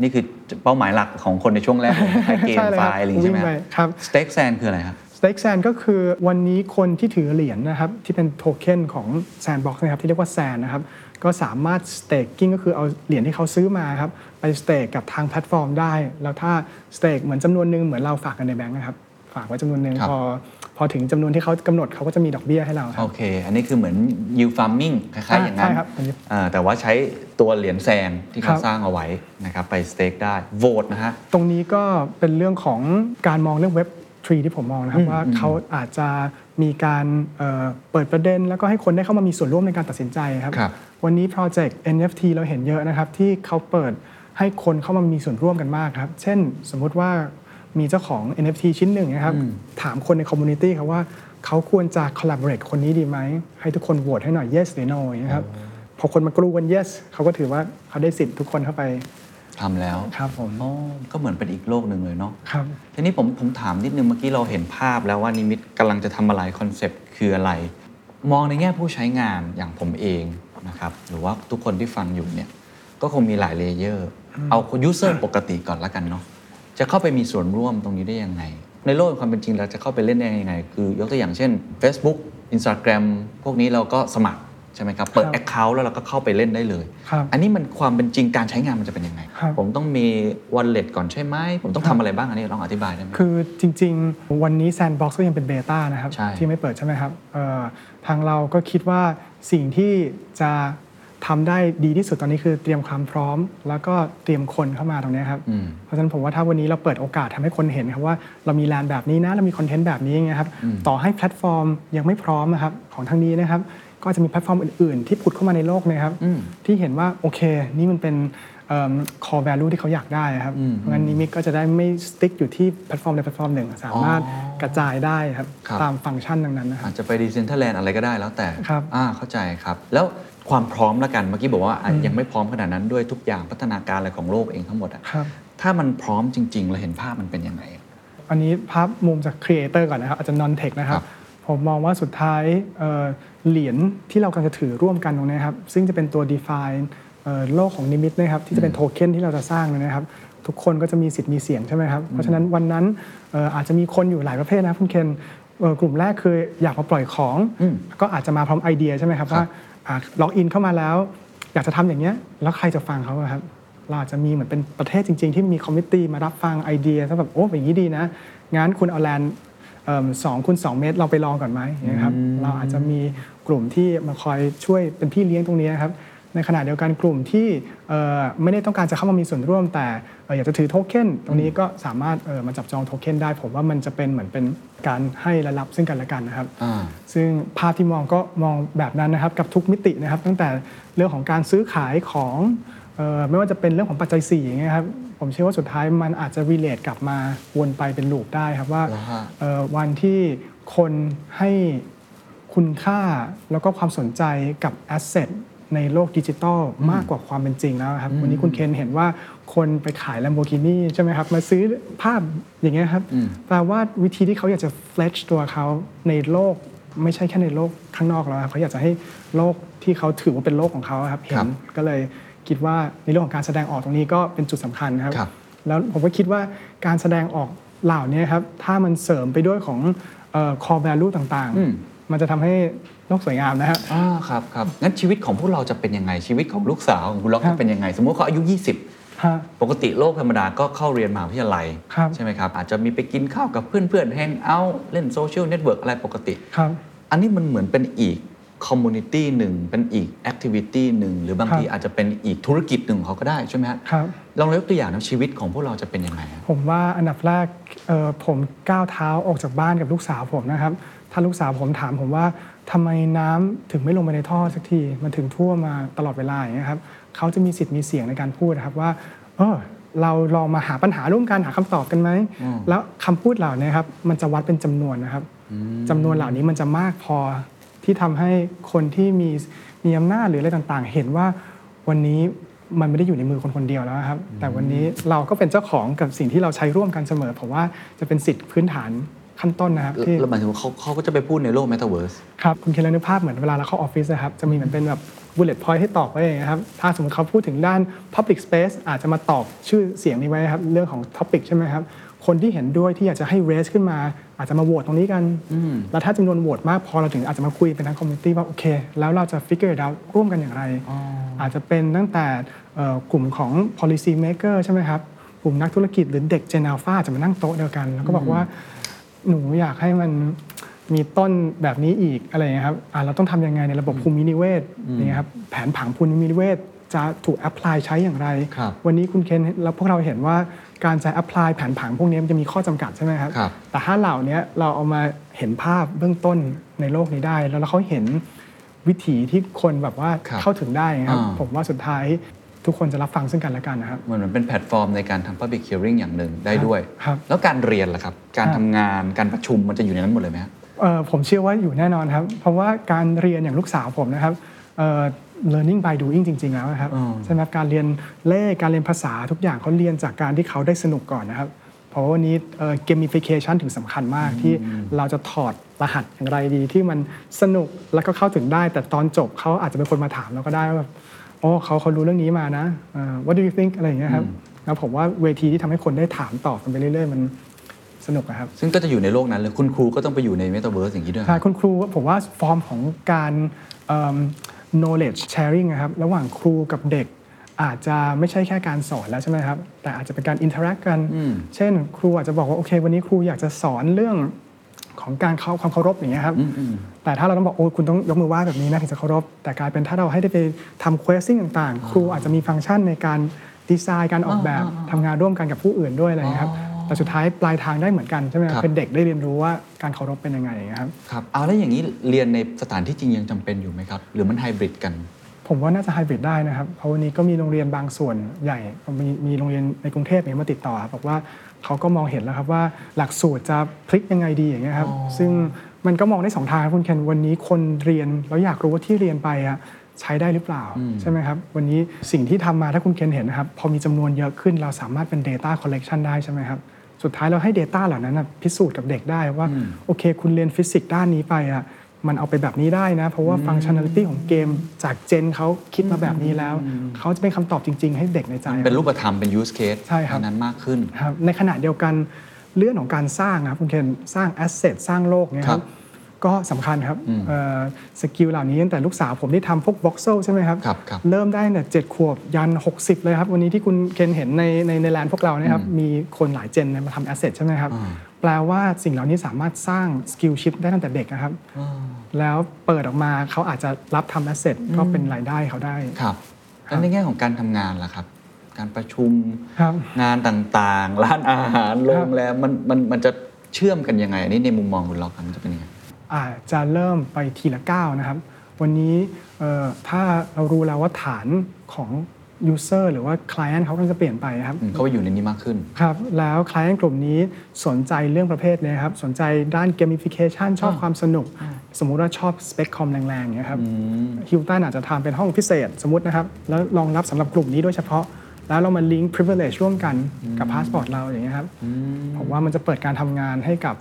นี่คือเป้าหมายหลักของคนในช่วงแรกเลยคล้ายเกมใช่เลยไฟครับล์อะไรอย่างงี้ใช่ไหมวิ่งไปครับ stake SAND คืออะไรครับ stake SAND ก็คือวันนี้คนที่ถือเหรียญนะครับ ที่เป็นโทเค็นของ Sandbox นะครับ ที่เรียกว่า SAND นะครับ ก็สามารถ staking ก็คือเอาเหรียญที่เขาซื้อมาครับ ไป stake กับทางแพลตฟอร์มได้ แล้วถ้า stake เหมือนจำนวนหนึ่งเหมือนเราฝากกันในแบงก์นะครับฝฝากไว้จำนวนหนึ่งครับพอพอถึงจำนวนที่เขากำหนดเขาก็จะมีดอกเบี้ยให้เราครัโอบเค อันนี้คือเหมือน yield farming คล้ายๆอย่างนั้นใช่ครับอันนี้อ่าแต่ว่าใช้ตัวเหรียญแซงที่ครัเขาบสร้างเอาไว้นะครับไปสเต็กได้โหวตนะฮะตรงนี้ก็เป็นเรื่องของการมองเรื่องเว็บทรีที่ผมมองนะครับอืมว่าอืมเขาอาจจะมีการเอ่อเปิดประเด็น แล้วก็ให้คนได้เข้ามามีส่วนร่วมในการตัดสินใจครับครับวันนี้โปรเจกต์ NFT เราเห็นเยอะนะครับที่เขาเปิดให้คนเข้ามามีส่วนร่วมกันมากครับ เช่น สมมุติว่า มีเจ้าของ NFT ชิ้นหนึ่งนะครับ ถามคนใน community ครับว่าเขาควรจะ collaborate คนนี้ดีไหม ให้ทุกคนโหวตให้หน่อย yes หรือ no อย่างเงี้ยครับพอคนมากรูกัน yes เขาก็ถือว่าเขาได้สิทธิ์ทุกคนเข้าไปทำแล้วครับผมอ๋อก็เหมือนเป็นอีกโลกหนึ่งเลยเนาะครับทีนี้ผมผมถามนิดนึงเมื่อกี้เราเห็นภาพแล้วว่านิมิตกำลังจะทำอะไรคอนเซปต์คืออะไร มองในแง่ผู้ใช้งานอย่างผมเองนะครับหรือว่าทุกคนที่ฟังอยู่เนี่ยก็คงมีหลาย layer เอายูเซอร์ปกติก่อนละกันเนาะ จะเข้าไปมีส่วนร่วมตรงนี้ได้ยังไง ในโลกแห่งความเป็นจริงเราจะเข้าไปเล่นได้ยังไง คือยกตัวอย่างเช่น Facebook Instagram พวกนี้เราก็สมัครใช่ไหมครับ เปิดครับ Account แล้วเราก็เข้าไปเล่นได้เลยครับอันนี้มันความเป็นจริงการใช้งานมันจะเป็นยังไงครับผมต้องมี wallet ก่อนใช่ไหม ผมต้องทำอะไรบ้างอันนี้ลองอธิบายได้ไหมคือจริง ๆ วันนี้ Sandbox ก็ยังเป็นเบต้านะครับใช่ที่ไม่เปิดใช่ไหมครับเอ่อทางเราก็คิดว่าสิ่งที่จะ ทำได้ดีที่สุดตอนนี้คือเตรียมความพร้อม แล้วก็เตรียมคนเข้ามาตรงนี้ครับอืมเพราะฉะนั้นผมว่าถ้าวันนี้เราเปิดโอกาสทำให้คนเห็นครับว่าเรามี land แบบนี้นะเรามีคอนเทนต์แบบนี้อย่างเงี้ยครับต่อให้แพลตฟอร์มยังไม่พร้อมนะครับของทางนี้นะครับ ก็จะมีแพลตฟอร์มอื่น ๆ ที่ผุดเข้ามาในโลกนะครับอืมที่เห็นว่าโอเค นี่มันเป็นเอิ่ม core value ที่เขาอยากได้ครับอืมเพราะงั้นนิมิตก็จะได้ไม่ stick อยู่ที่แพลตฟอร์มใดแพลตฟอร์มหนึ่ง สามารถกระจายได้ครับครับ ตามฟังก์ชันดังนั้นนะครับอาจจะไป Decentraland อะไรก็ได้แล้วแต่ครับอ่าเข้าใจครับ แล้ว ความพร้อมละกันเมื่อกี้บอกว่าอะยังไม่พร้อมขนาดนั้นด้วยทุกอย่างพัฒนาการอะไรของโลกเองทั้งหมดอะครับถ้ามันพร้อมจริงๆเราเห็นภาพมันเป็นยังไงอะอันนี้ภาพมุมจากครีเอเตอร์ก่อนนะครับอาจจะ non tech นะครัครับบผมมองว่าสุดท้ายเอ่อเหรียญที่เรากำลังจะถือร่วมกันตรงนี้ครับซึ่งจะเป็นตัว define เอ่อโลกของนิมิตนะครับที่จะเป็นโทเค็นที่เราจะสร้างเนยนะครับ ทุกคนก็จะมีสิทธิ์มีเสียงใช่ไหมครับ เพราะฉะนั้นวันนั้นเอ่ออาจจะมีคนอยู่หลายประเภทนะครับคุณเคนเอ่อกลุ่มแรกคืออยากมาปล่อยของอืมก็อาจจะมาพร้อมไอเดียใช่ไหมครับครับว่า log in เข้ามาแล้ว อยากจะทำอย่างเงี้ยแล้วใครจะฟังเขาอะครับเราอาจจะมีเหมือนเป็นประเทศจริง ๆ ที่มี committee มารับฟังไอเดียถ้าแบบโอ้อย่างนี้ดีนะงั้นคุณเอา land สองคูณสองเมตร เราไปลองก่อนไหมอย่างเงี้ยครับเราอาจจะมีกลุ่มที่มาคอยช่วยเป็นพี่เลี้ยงตรงนี้นะครับ ในขณะเดียวกันกลุ่มที่เอ่อไม่ได้ต้องการจะเข้ามามีส่วนร่วม แต่เอ่ออยากจะถือโทเค็นตรงนี้ก็สามารถเอ่อมาจับจองโทเค็นได้ ผมว่ามันจะเป็นเหมือนเป็นการให้และรับซึ่งกันและกันนะครับอ่าซึ่งภาพที่มองก็มองแบบนั้นนะครับกับทุกมิตินะครับ ตั้งแต่เรื่องของการซื้อขายของเออไม่ว่าจะเป็นเรื่องของปัจจัย4อย่างเงี้ยครับผมเชื่อว่าสุดท้ายมันอาจจะ relate กลับมาวนไปเป็นลูปได้ครับว่าเหรอฮะเอ่อวันที่คนให้คุณค่าแล้วก็ความสนใจกับ asset ในโลกดิจิทัลมากกว่าความเป็นจริงแล้วครับ วันนี้คุณเคนเห็นว่าคนไปขาย Lamborghini ใช่ไหมครับ มาซื้อภาพอย่างเงี้ยครับอืมแปลว่าวิธีที่เขาอยากจะ fletch ตัวเขาในโลกไม่ใช่แค่ในโลกข้างนอกแล้วครับเขาอยากจะให้โลกที่เขาถือว่าเป็นโลกของเขาครับเห็ครันบก็เลยคิดว่าในเรื่องของการแสดงออกตรงนี้ก็เป็นจุดสำคัญครับครับ แล้วผมก็คิดว่าการแสดงออกเหล่านี้ครับถ้ามันเสริมไปด้วยของเอ่อ core value ต่างอืมๆ มันจะทำให้โลกสวยงามนะฮะอ่าครับครับงั้นชีวิตของพวกเราจะเป็นยังไงชีวิตของลูกสาวของคุณล็อกครัจะบเป็นยังไง สมมติเขาอายุ 20ฮะปกติโลกธรรมดาก็เข้าเรียนมหาวิทยาลัยครับใช่ไหมครับ อาจจะมีไปกินข้าวกับเพื่อนๆ hang out เล่นโซเชียลเน็ตเวิร์กอะไรปกติครับอันนี้มันเหมือนเป็นอีก community หนึ่งเป็นอีก activity หนึ่งหรือบางครับทีอาจจะเป็นอีกธุรกิจหนึ่งของเขาก็ได้ใช่ไหมฮะครับลองยกตัวอย่างนะชีวิตของพวกเราจะเป็นยังไงฮะผมว่าอันดับแรกเอ่อผมก้าวเท้าออกจากบ้านกับลูกสาวผมนะครับ ถ้าลูกสาวผมถามผมว่าทำไมน้ำถึงไม่ลงไปในท่อสักทีมันถึงท่วมมาตลอดเวลาอย่างเงี้ยครับเขาจะมีสิทธิ์มีเสียงในการพูดนะครับว่าเออเราลองมาหาปัญหาร่วมกันหาคำตอบกันไหมอืมแล้วคำพูดเหล่านี้ครับมันจะวัดเป็นจำนวนนะครับจำนวนเหล่านี้มันจะมากพอที่ทำให้คนที่มีมีอำนาจหรืออะไรต่างๆ เห็นว่าวันนี้มันไม่ได้อยู่ในมือคนคนเดียวแล้วครับ แต่วันนี้เราก็เป็นเจ้าของกับสิ่งที่เราใช้ร่วมกันเสมอผมว่าจะเป็นสิทธิพื้นฐาน ขั้นต้นนะครับที่แล้วหมายถึงว่าเขาเขาก็จะไปพูดในโลก Metaverse ครับ คุณเคนลองนึกภาพเหมือนเวลาเราเข้าออฟฟิศนะครับ จะมีเหมือนเป็นแบบ bullet point ให้ตอบไว้อย่างเงี้ยครับ ถ้าสมมติเขาพูดถึงด้าน public space อาจจะมาตอบชื่อเสียงนี้ไว้ครับ เรื่องของ topic ใช่ไหมครับ คนที่เห็นด้วยที่อยากจะให้ raise ขึ้นมา อาจจะมาโหวตตรงนี้กัน แล้วถ้าจำนวนโหวตมากพอเราถึงอาจจะมาคุยเป็นทั้ง community ว่าโอเค แล้วเราจะ figure it out ร่วมกันอย่างไร อาจจะเป็นตั้งแต่เอ่อกลุ่มของ policy maker ใช่ไหมครับ กลุ่มนักธุรกิจหรือเด็ก Gen Alpha จะมานั่งโต๊ะเดียวกัน แล้วก็บอกว่า หนูอยากให้มันมีต้นแบบนี้อีกอะไรอย่างเงี้ยครับอ่าเราต้องทำยังไงในระบบภูมินิเวศอย่างเงี้ยครับแผนผังภูมินิเวศจะถูก apply ใช้อย่างไร ครับวันนี้คุณเคนแล้วพวกเราเห็นว่าการจะ apply แผนผังพวกนี้มันจะมีข้อจำกัดใช่ไหมครับ ครับ แต่ถ้าเหล่านี้เราเอามาเห็นภาพเบื้องต้นในโลกนี้ได้ แล้วเขาเห็นวิถีที่คนแบบว่าครับเข้าถึงได้ครับอ่า ผมว่าสุดท้าย ทุกคนจะรับฟังซึ่งกันและกันนะครับ เหมือนมันเป็นแพลตฟอร์มในการทำ Public Hearing อย่างหนึ่งได้ด้วย ครับ แล้วการเรียนล่ะครับ การครับทำงานการประชุมมันจะอยู่ในนั้นหมดเลยไหมครับเอ่อผมเชื่อว่าอยู่แน่นอนครับ เพราะว่าการเรียนอย่างลูกสาวผมนะครับเอ่อ learning by doing จริง ๆ แล้วนะครับอ๋อใช่ไหมครับการเรียนเลขการเรียนภาษาทุกอย่างเขาเรียนจากการที่เขาได้สนุกก่อนนะครับ เพราะว่าวันนี้เอ่อ gamification ถึงสำคัญมากที่เราจะถอดรหัสอย่างไรดีที่มันสนุกแล้วก็เข้าถึงได้ แต่ตอนจบเขาอาจจะเป็นคนมาถามเราก็ได้ว่าแบบ โอ้เขาเขารู้เรื่องนี้มานะเอ่อ what do you think อะไรอย่างเงี้ยครับแล้วผมว่าเวทีที่ทำให้คนได้ถามตอบกันไปเรื่อยๆ มันสนุกนะครับ ซึ่งก็จะอยู่ในโลกนั้นเลยคุณครูก็ต้องไปอยู่ใน Metaverse อย่างนี้ด้วยใช่คุณครูผมว่าฟอร์มของการเอิ่ม knowledge sharing นะครับระหว่างครูกับเด็กอาจจะไม่ใช่แค่การสอนแล้วใช่ไหมครับ แต่อาจจะเป็นการ interact กัน เช่น ครูอาจจะบอกว่า โอเค วันนี้ครูอยากจะสอนเรื่อง ของการเข้าความเคารพอย่างเงี้ยครับแต่ถ้าเราต้องบอกโอ้คุณต้องยกมือไหว้แบบนี้นะถึงจะเคารพ แต่กลายเป็นถ้าเราให้ได้ไปทำ questing ต่างๆ ครูอาจจะมีฟังก์ชันในการดีไซน์การออกแบบทำงานร่วมกันกับผู้อื่นด้วยอะไรอย่างเงี้ยครับแต่สุดท้ายปลายทางได้เหมือนกันใช่ไหมคครัรับบเป็นเด็กได้เรียนรู้ว่าการเคารพเป็นยังไงอย่างเงี้ยครับครับเอาแล้วอย่างนี้เรียนในสถานที่จริงยังจำเป็นอยู่ไหมครับ หรือมันไฮบริดกัน ผมว่าน่าจะไฮบริดได้นะครับเพราะวันนี้ก็มีโรงเรียนบางส่วนใหญ่มีมีโรงเรียนในกรุงเทพเนี่ยมาติดต่อครับบอกว่า เขาก็มองเห็นแล้วครับว่าหลักสูตรจะพลิกยังไงดีอย่างเงี้ยครับซึ่งมันก็มองได้สองทางครับคุณเคนวันนี้คนเรียนแล้วอยากรู้ว่าที่เรียนไปอะใช้ได้หรือเปล่าใช่ไหมครับ วันนี้สิ่งที่ทำมาถ้าคุณเคนเห็นนะครับ พอมีจำนวนเยอะขึ้นเราสามารถเป็น Data Collection ได้ใช่ไหมครับ สุดท้ายเราให้ Data เหล่านั้นนะพิสูจน์กับเด็กได้ว่า โอเค คุณเรียนฟิสิกส์ด้านนี้ไปอะ มันเอาไปแบบนี้ได้นะ เพราะว่า functionality ของ game engine เขาคิดมาแบบนี้แล้ว เขาจะเป็นคำตอบจริง ๆ ให้เด็กในใจ เป็นรูปธรรมเป็น use case ใช่ครับนั้นมากขึ้นครับในขณะเดียวกันเรื่องของการสร้างนะครับคุณเคนสร้าง asset สร้างโลกเนี่ยครัรับ ก็สำคัญครับเอ่อ skill เหล่านี้ตั้งแต่ลูกสาวผมที่ทำพวก voxel ใช่ไหมครับครับครับเริ่มได้เนี่ยเจ็ดขวบยัน 60 เลยครับ วันนี้ที่คุณเคนเห็นในในใน land พวกเราเนี่ยครับมีคนหลาย gen เนี่ยมาทำ asset ใช่ไหมครับ แปลว่าสิ่งเหล่านี้สามารถสร้าง skillship ได้ตั้งแต่เด็กนะครับ แล้วเปิดออกมาเขาอาจจะรับทำ asset ก็เป็นรายได้เขาได้ครับแล้วในแง่ของการทำงานล่ะครับการประชุมครับงานต่างๆ ร้านอาหารโรงแรมมันมันมันจะเชื่อมกันยังไงอันนี้ในมุมมองคุณล็อกครับมันจะเป็นยังไง อาจจะเริ่มไปทีละก้าวนะครับ วันนี้เอ่อถ้าเรารู้แล้วว่าฐานของ user หรือว่า client เขากำลังจะเปลี่ยนไปครับอืมเขาไปอยู่ในนี้มากขึ้นครับแล้ว client กลุ่มนี้สนใจเรื่องประเภทเนี้ครับสนใจด้าน gamification ชอบความสนุก สมมุติว่าชอบ spec com แรงๆอย่างเงี้ยครับฮิลตันอาจจะทำเป็นห้องพิเศษสมมตินะครับ แล้วรองรับสำหรับกลุ่มนี้โดยเฉพาะ แล้วเรามา link privilege ร่วมกันกับ passport เราอย่างเงี้ยครับผมว่ามันจะเปิดการทำงานให้กับ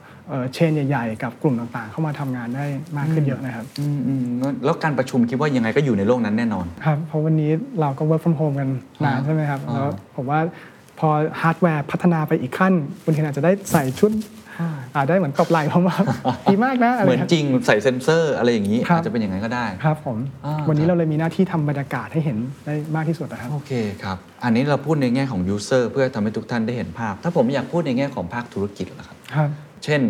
chain ใหญ่ๆ กับกลุ่มต่างๆ เข้ามาทำงานได้มากขึ้นเยอะนะครับอืมอืมแล้วการประชุมคิดว่ายังไงก็อยู่ในโลกนั้นแน่นอนครับเพราะวันนี้เราก็ work from home กันนานอ่าใช่ไหมครับอ่าแล้วผมว่าพอฮาร์ดแวร์พัฒนาไปอีกขั้นคุณเคนอาจจะได้ใส่ชุดอาจได้เหมือนตบไหล่ผมว่าดีมากนะะไเหมือนจริงใส่เซ็นเซอร์อะไรอย่างนี้ครับอาจจะเป็นอย่างนั้นก็ได้ครับผมอ่าวันนี้ครับเราเลยมีหน้าที่ทำบรรยากาศให้เห็นได้มากที่สุดนะครับโอเคครับอันนี้เราพูดในแง่ของ user เพื่อทำให้ทุกท่านได้เห็นภาพ ถ้าผมอยากพูดในแง่ของภาคธุรกิจล่ะครับครับ เช่น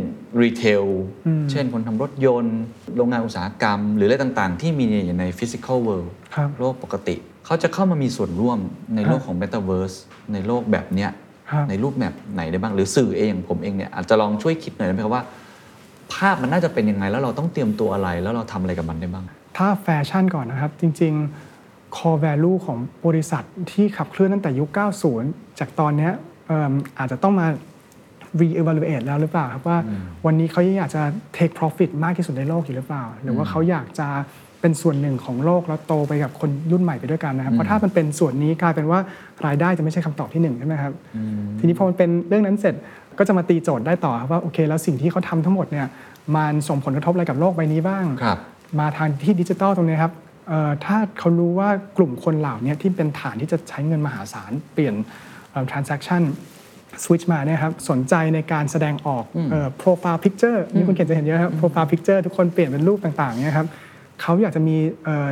รีเทลอืมเช่นคนทำรถยนต์ โรงงานอุตสาหกรรม หรืออะไรต่างๆ ที่มีอยู่ใน physical world ครับโลกปกติ เขาจะเข้ามามีส่วนร่วมในโลกของ metaverse ในโลกแบบเนี้ยครับในรูปแบบไหนได้บ้าง หรือสื่อเองผมเองเนี่ยอาจจะลองช่วยคิดหน่อยได้ไหมครับว่า ภาพมันน่าจะเป็นยังไง แล้วเราต้องเตรียมตัวอะไรแล้วเราทำอะไรกับมันได้บ้าง ถ้าแฟชั่นก่อนนะครับ จริง ๆ core value ของบริษัทที่ขับเคลื่อนตั้งแต่ยุค 90 จากตอนเนี้ยเอิ่มอาจจะต้องมา re-evaluate แล้วหรือเปล่าครับว่าวันนี้เขาอยากจะ take profit มากที่สุดในโลกอยู่หรือเปล่า หรือว่าเขาอยากจะเป็นส่วนหนึ่งของโลกแล้วโตไปกับคนรุ่นใหม่ไปด้วยกันนะครับเพราะถ้ามันเป็นส่วนนี้กลายเป็นว่ารายได้จะไม่ใช่คำตอบที่หนึ่งใช่ไหมครับทีนี้พอมันเป็นเรื่องนั้นเสร็จก็จะมาตีโจทย์ได้ต่อครับว่าโอเค แล้วสิ่งที่เขาทำทั้งหมดเนี่ยมันส่งผลกระทบอะไรกับโลกใบนี้บ้างครับมาทางที่ดิจิทัลตรงนี้ครับเอ่อถ้าเขารู้ว่ากลุ่มคนเหล่านี้ที่เป็นฐานที่จะใช้เงินมหาศาลเปลี่ยนเอ่อ transaction switch มาเนี่ยครับสนใจในการแสดงออกเอ่อ profile picture นี่คุณเขียนจะเห็นเยอะครับ profile picture ทุกคนเปลี่ยนเป็นรูปต่างๆเนี่ยครับเขาอยากจะมีเอ่อ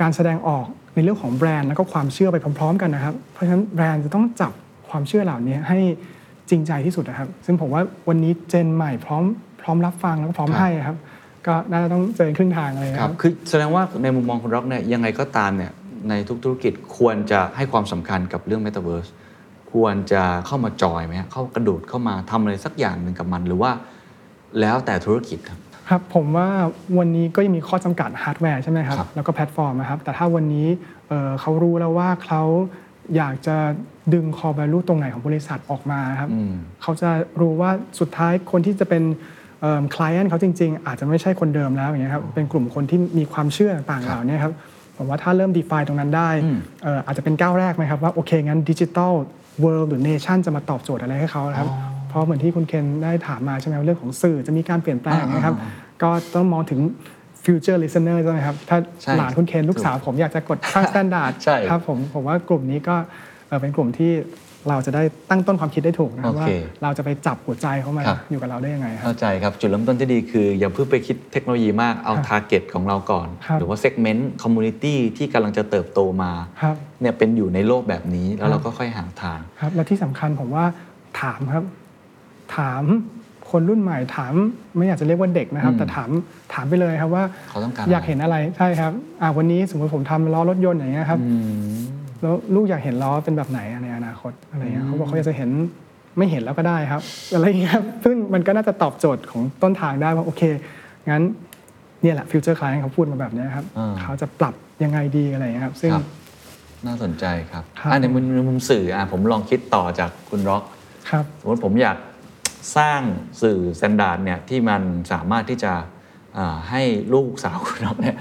การแสดงออกในเรื่องของแบรนด์แล้วก็ความเชื่อไปพร้อม ๆ กันนะครับ เพราะฉะนั้นแบรนด์จะต้องจับความเชื่อเหล่านี้ให้จริงใจที่สุดนะครับ ซึ่งผมว่าวันนี้ gen ใหม่พร้อมพร้อมรับฟังแล้วก็พร้อมครับให้ครับ ก็น่าจะต้องเจอครึ่งทางเลยครัรับบคือแสดงว่าในมุมมองคุณร็อกเนี่ยยังไงก็ตามเนี่ยในทุกธุรกิจควรจะให้ความสำคัญกับเรื่อง Metaverse ควรจะเข้ามาจอยไหมฮะเข้ากระโดดเข้ามาทำอะไรสักอย่างหนึ่งกับมัน หรือว่าแล้วแต่ธุรกิจครับครับผมว่าวันนี้ก็ยังมีข้อจำกัดฮาร์ดแวร์ใช่ไหมครับครับ แล้วก็แพลตฟอร์มนะครับ แต่ถ้าวันนี้เอ่อเขารู้แล้วว่าเขาอยากจะดึง core value ตรงไหนของบริษัทออกมาครับอืมเขาจะรู้ว่าสุดท้ายคนที่จะเป็นคล i e n t เขาจริง ๆ อาจจะไม่ใช่คนเดิมแล้วอย่างเงี้ยครับเป็นกลุ่มคนที่มีความเชื่อต่างๆครับเหล่านี้ครับผมว่าถ้าเริ่ม define ตรงนั้นได้อืมเอ่ออาจจะเป็นก้าวแรกไหมครับว่าโอเคงั้นดิจิ t a ล เวิลด์หรือเนชั่นจะมาตอบโจทย์อะไรให้เขานะครับเพราะเหมือนที่คุณเคนได้ถามมาใช่ไหมว่าเรื่องของสื่อจะมีการเปลี่ยนแปลงนะครับ ก็ต้องมองถึง future listener ใช่ไหมครับ ถ้าใช่หลานคุณเคนลูกสาวผมอยากจะกดข้าง standard ใช่ครับผมผมว่ากลุ่มนี้ก็เอ่อเป็นกลุ่มที่ เราจะได้ตั้งต้นความคิดได้ถูกนะครับว่าโอเคเราจะไปจับหัวใจเขามาครับ อยู่กับเราได้ยังไงครับ เข้าใจครับ จุดเริ่มต้นที่ดีคือ อย่าเพิ่งไปคิดเทคโนโลยีมากเอาครับ target ของเราก่อน ครับ หรือว่า segment community ที่กำลังจะเติบโตมาครับ เนี่ยเป็นอยู่ในโลกแบบนี้แล้ครับเราก็ค่อยหาทาง ครับและที่สำคัญผมว่าถามครับ ถามคนรุ่นใหม่ถามไม่อยากจะเรียกว่าเด็กนะครับ อืม แต่ถามถามไปเลยครับว่าเขาต้องการอยากเห็นอะไรใช่ครับอ่าวันนี้สมมติผมทำล้อรถยนต์อย่างเงี้ยครับ อืม แล้วลูกอยากเห็นล้อเป็นแบบไหนอะในอนาคตอะไรเงี้ยเขาบอกเขาอยากจะเห็นไม่เห็นแล้วก็ได้ครับอะไรเงี้ยครับซึ่งมันก็น่าจะตอบโจทย์ของต้นทางได้ว่าโอเคงั้นเนี่ยแหละ future client เขาพูดมาแบบเนี้ยครับอ่าเขาจะปรับยังไงดีอะไรเงี้ยครับ ซึ่งครับน่าสนใจครับครับอะในมุมในมุมสื่ออะผมลองคิดต่อจากคุณร็อกครับสมมติผมอยากสร้างสื่อ Standard เนี่ยที่มันสามารถที่จะอ่าให้ลูกสาวคุณร็อกเนี่ย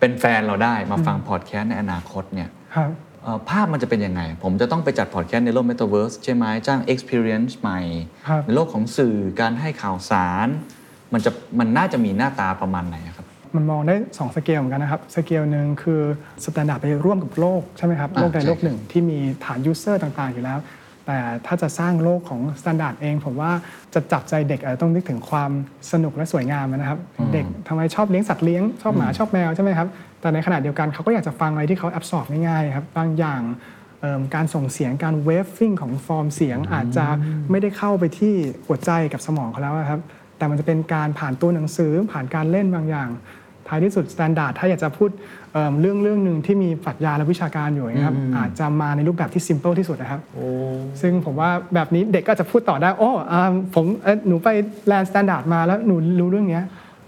เป็นแฟนเราได้มาฟังพอดแคสต์ในอนาคตเนี่ยครับเอ่อ ภาพมันจะเป็นยังไง ผมจะต้องไปจัดพอดแคสต์ในโลก Metaverse ใช่ไหมจ้าง Experience ใหม่ ครับ ในโลกของสื่อการให้ข่าวสาร มันจะมันน่าจะมีหน้าตาประมาณไหนครับ มันมองได้2สเกลเหมือนกันนะครับ สเกลหนึ่งคือ Standard ไปร่วมกับโลกใช่ไหมครับ อ่าโลกใดใช่โลกหนึ่งที่มีฐาน user ต่างๆ อยู่แล้ว แต่ถ้าจะสร้างโลกของ Standard เอง ผมว่าจะจับใจเด็กอาจจะต้องนึกถึงความสนุกและสวยงามนะครับ เด็กทำไมชอบเลี้ยงสัตว์เลี้ยงชอบหมาชอบแมวใช่ไหมครับแต่ในขณะเดียวกันเขาก็อยากจะฟังอะไรที่เขา absorb ง่ายๆครับบางอย่างเอิ่มการส่งเสียงการ waving ของฟอร์มเสียงอาจจะไม่ได้เข้าไปที่หัวใจกับสมองเขาแล้วอะครับ แต่มันจะเป็นการผ่านตัวหนังสือผ่านการเล่นบางอย่าง ท้ายที่สุด Standard ถ้าอยากจะพูดเอิ่มเรื่องเรื่องหนึ่งที่มีปรัชญาและวิชาการอยู่นะครับอาจจะมาในรูปแบบที่ simple ที่สุดนะครับซึ่งผมว่าแบบนี้เด็กก็จะพูดต่อได้โอ้อ่าผมเอ้ยหนูไป land Standard มาแล้วหนูรู้เรื่องเนี้ย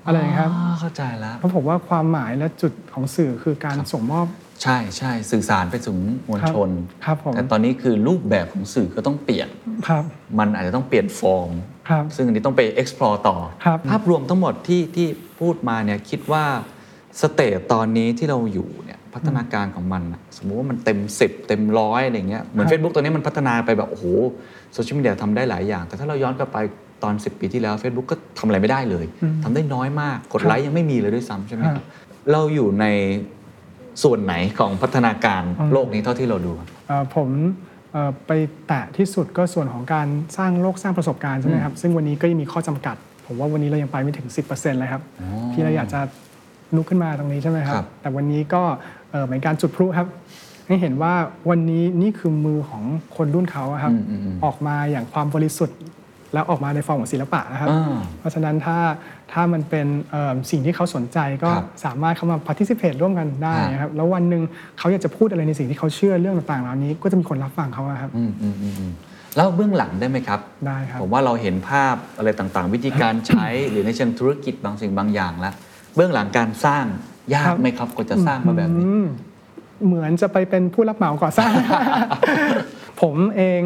อะไรอย่างเงี้ยครับอ๋อเข้าใจแล้ว เพราะผมว่าความหมายและจุดของสื่อคือการส่งมอบ ใช่ใช่สื่อสารไปถึงมวลชน ครับผม แต่ตอนนี้คือรูปแบบของสื่อก็ต้องเปลี่ยน ครับ มันอาจจะต้องเปลี่ยนฟอร์ม ครับซึ่งอันนี้ต้องไป explore ต่อ ครับ ภาพรวมทั้งหมดที่ที่พูดมาเนี่ยคิดว่า stage ตอนนี้ที่เราอยู่เนี่ยพัฒนาการของมันน่ะสมมุติว่ามันเต็ม 10 เต็มร้อยอะไรเงี้ยเหมือน Facebook ตัวนี้มันพัฒนาไปแบบ โอ้โหโซเชียลมีเดียทำได้หลายอย่าง แต่ถ้าเราย้อนกลับไปตอน 10 ปีที่แล้ว Facebook ก็ทำอะไรไม่ได้เลยทำได้น้อยมากกดไลค์ยังไม่มีเลยด้วยซ้ำใช่ไหมคครัรับบเราอยู่ในส่วนไหนของพัฒนาการโลกนี้เท่าที่เราดู เอ่อผมเอ่อ ไปแตะที่สุดก็ส่วนของการสร้างโลกสร้างประสบการณ์ใช่ไหมครับซึ่งวันนี้ก็ยังมีข้อจำกัด ผมว่าวันนี้เรายังไปไม่ถึง 10%เลยครับที่เราอยากจะลุกขึ้นมาตรงนี้ใช่ไหมครับครับแต่วันนี้ก็เอ่อเหมือนการจุดพลุครับให้เห็นว่าวันนี้นี่คือมือของคนรุ่นเขาอะครับอืมอืมอืมออกมาอย่างความบริสุทธิ์ แล้วออกมาในฟอร์มของศิลปะนะครับอ่าเพราะฉะนั้นถ้าถ้ามันเป็นเอิ่มสิ่งที่เขาสนใจก็ครับสามารถเข้ามา participate ร่วมกันได้ฮะนะครับแล้ววันหนึ่งเขาอยากจะพูดอะไรในสิ่งที่เขาเชื่อเรื่องต่างๆเหล่านี้ก็จะมีคนรับฟังเขาอะครับอืมอืมอืมอืมแล้วเบื้องหลังได้ไหมครับ ได้ครับ ผมว่าเราเห็นภาพอะไรต่างๆ วิธีการใช้หรือในเชิงธุรกิจบางสิ่งบางอย่างแล้ว เบื้องหลังการสร้างยากไหมครับกว่าจะสร้างมาแบบนี้อืมเหมือนจะไปเป็นผู้รับเหมาก่อสร้าง ผมเอง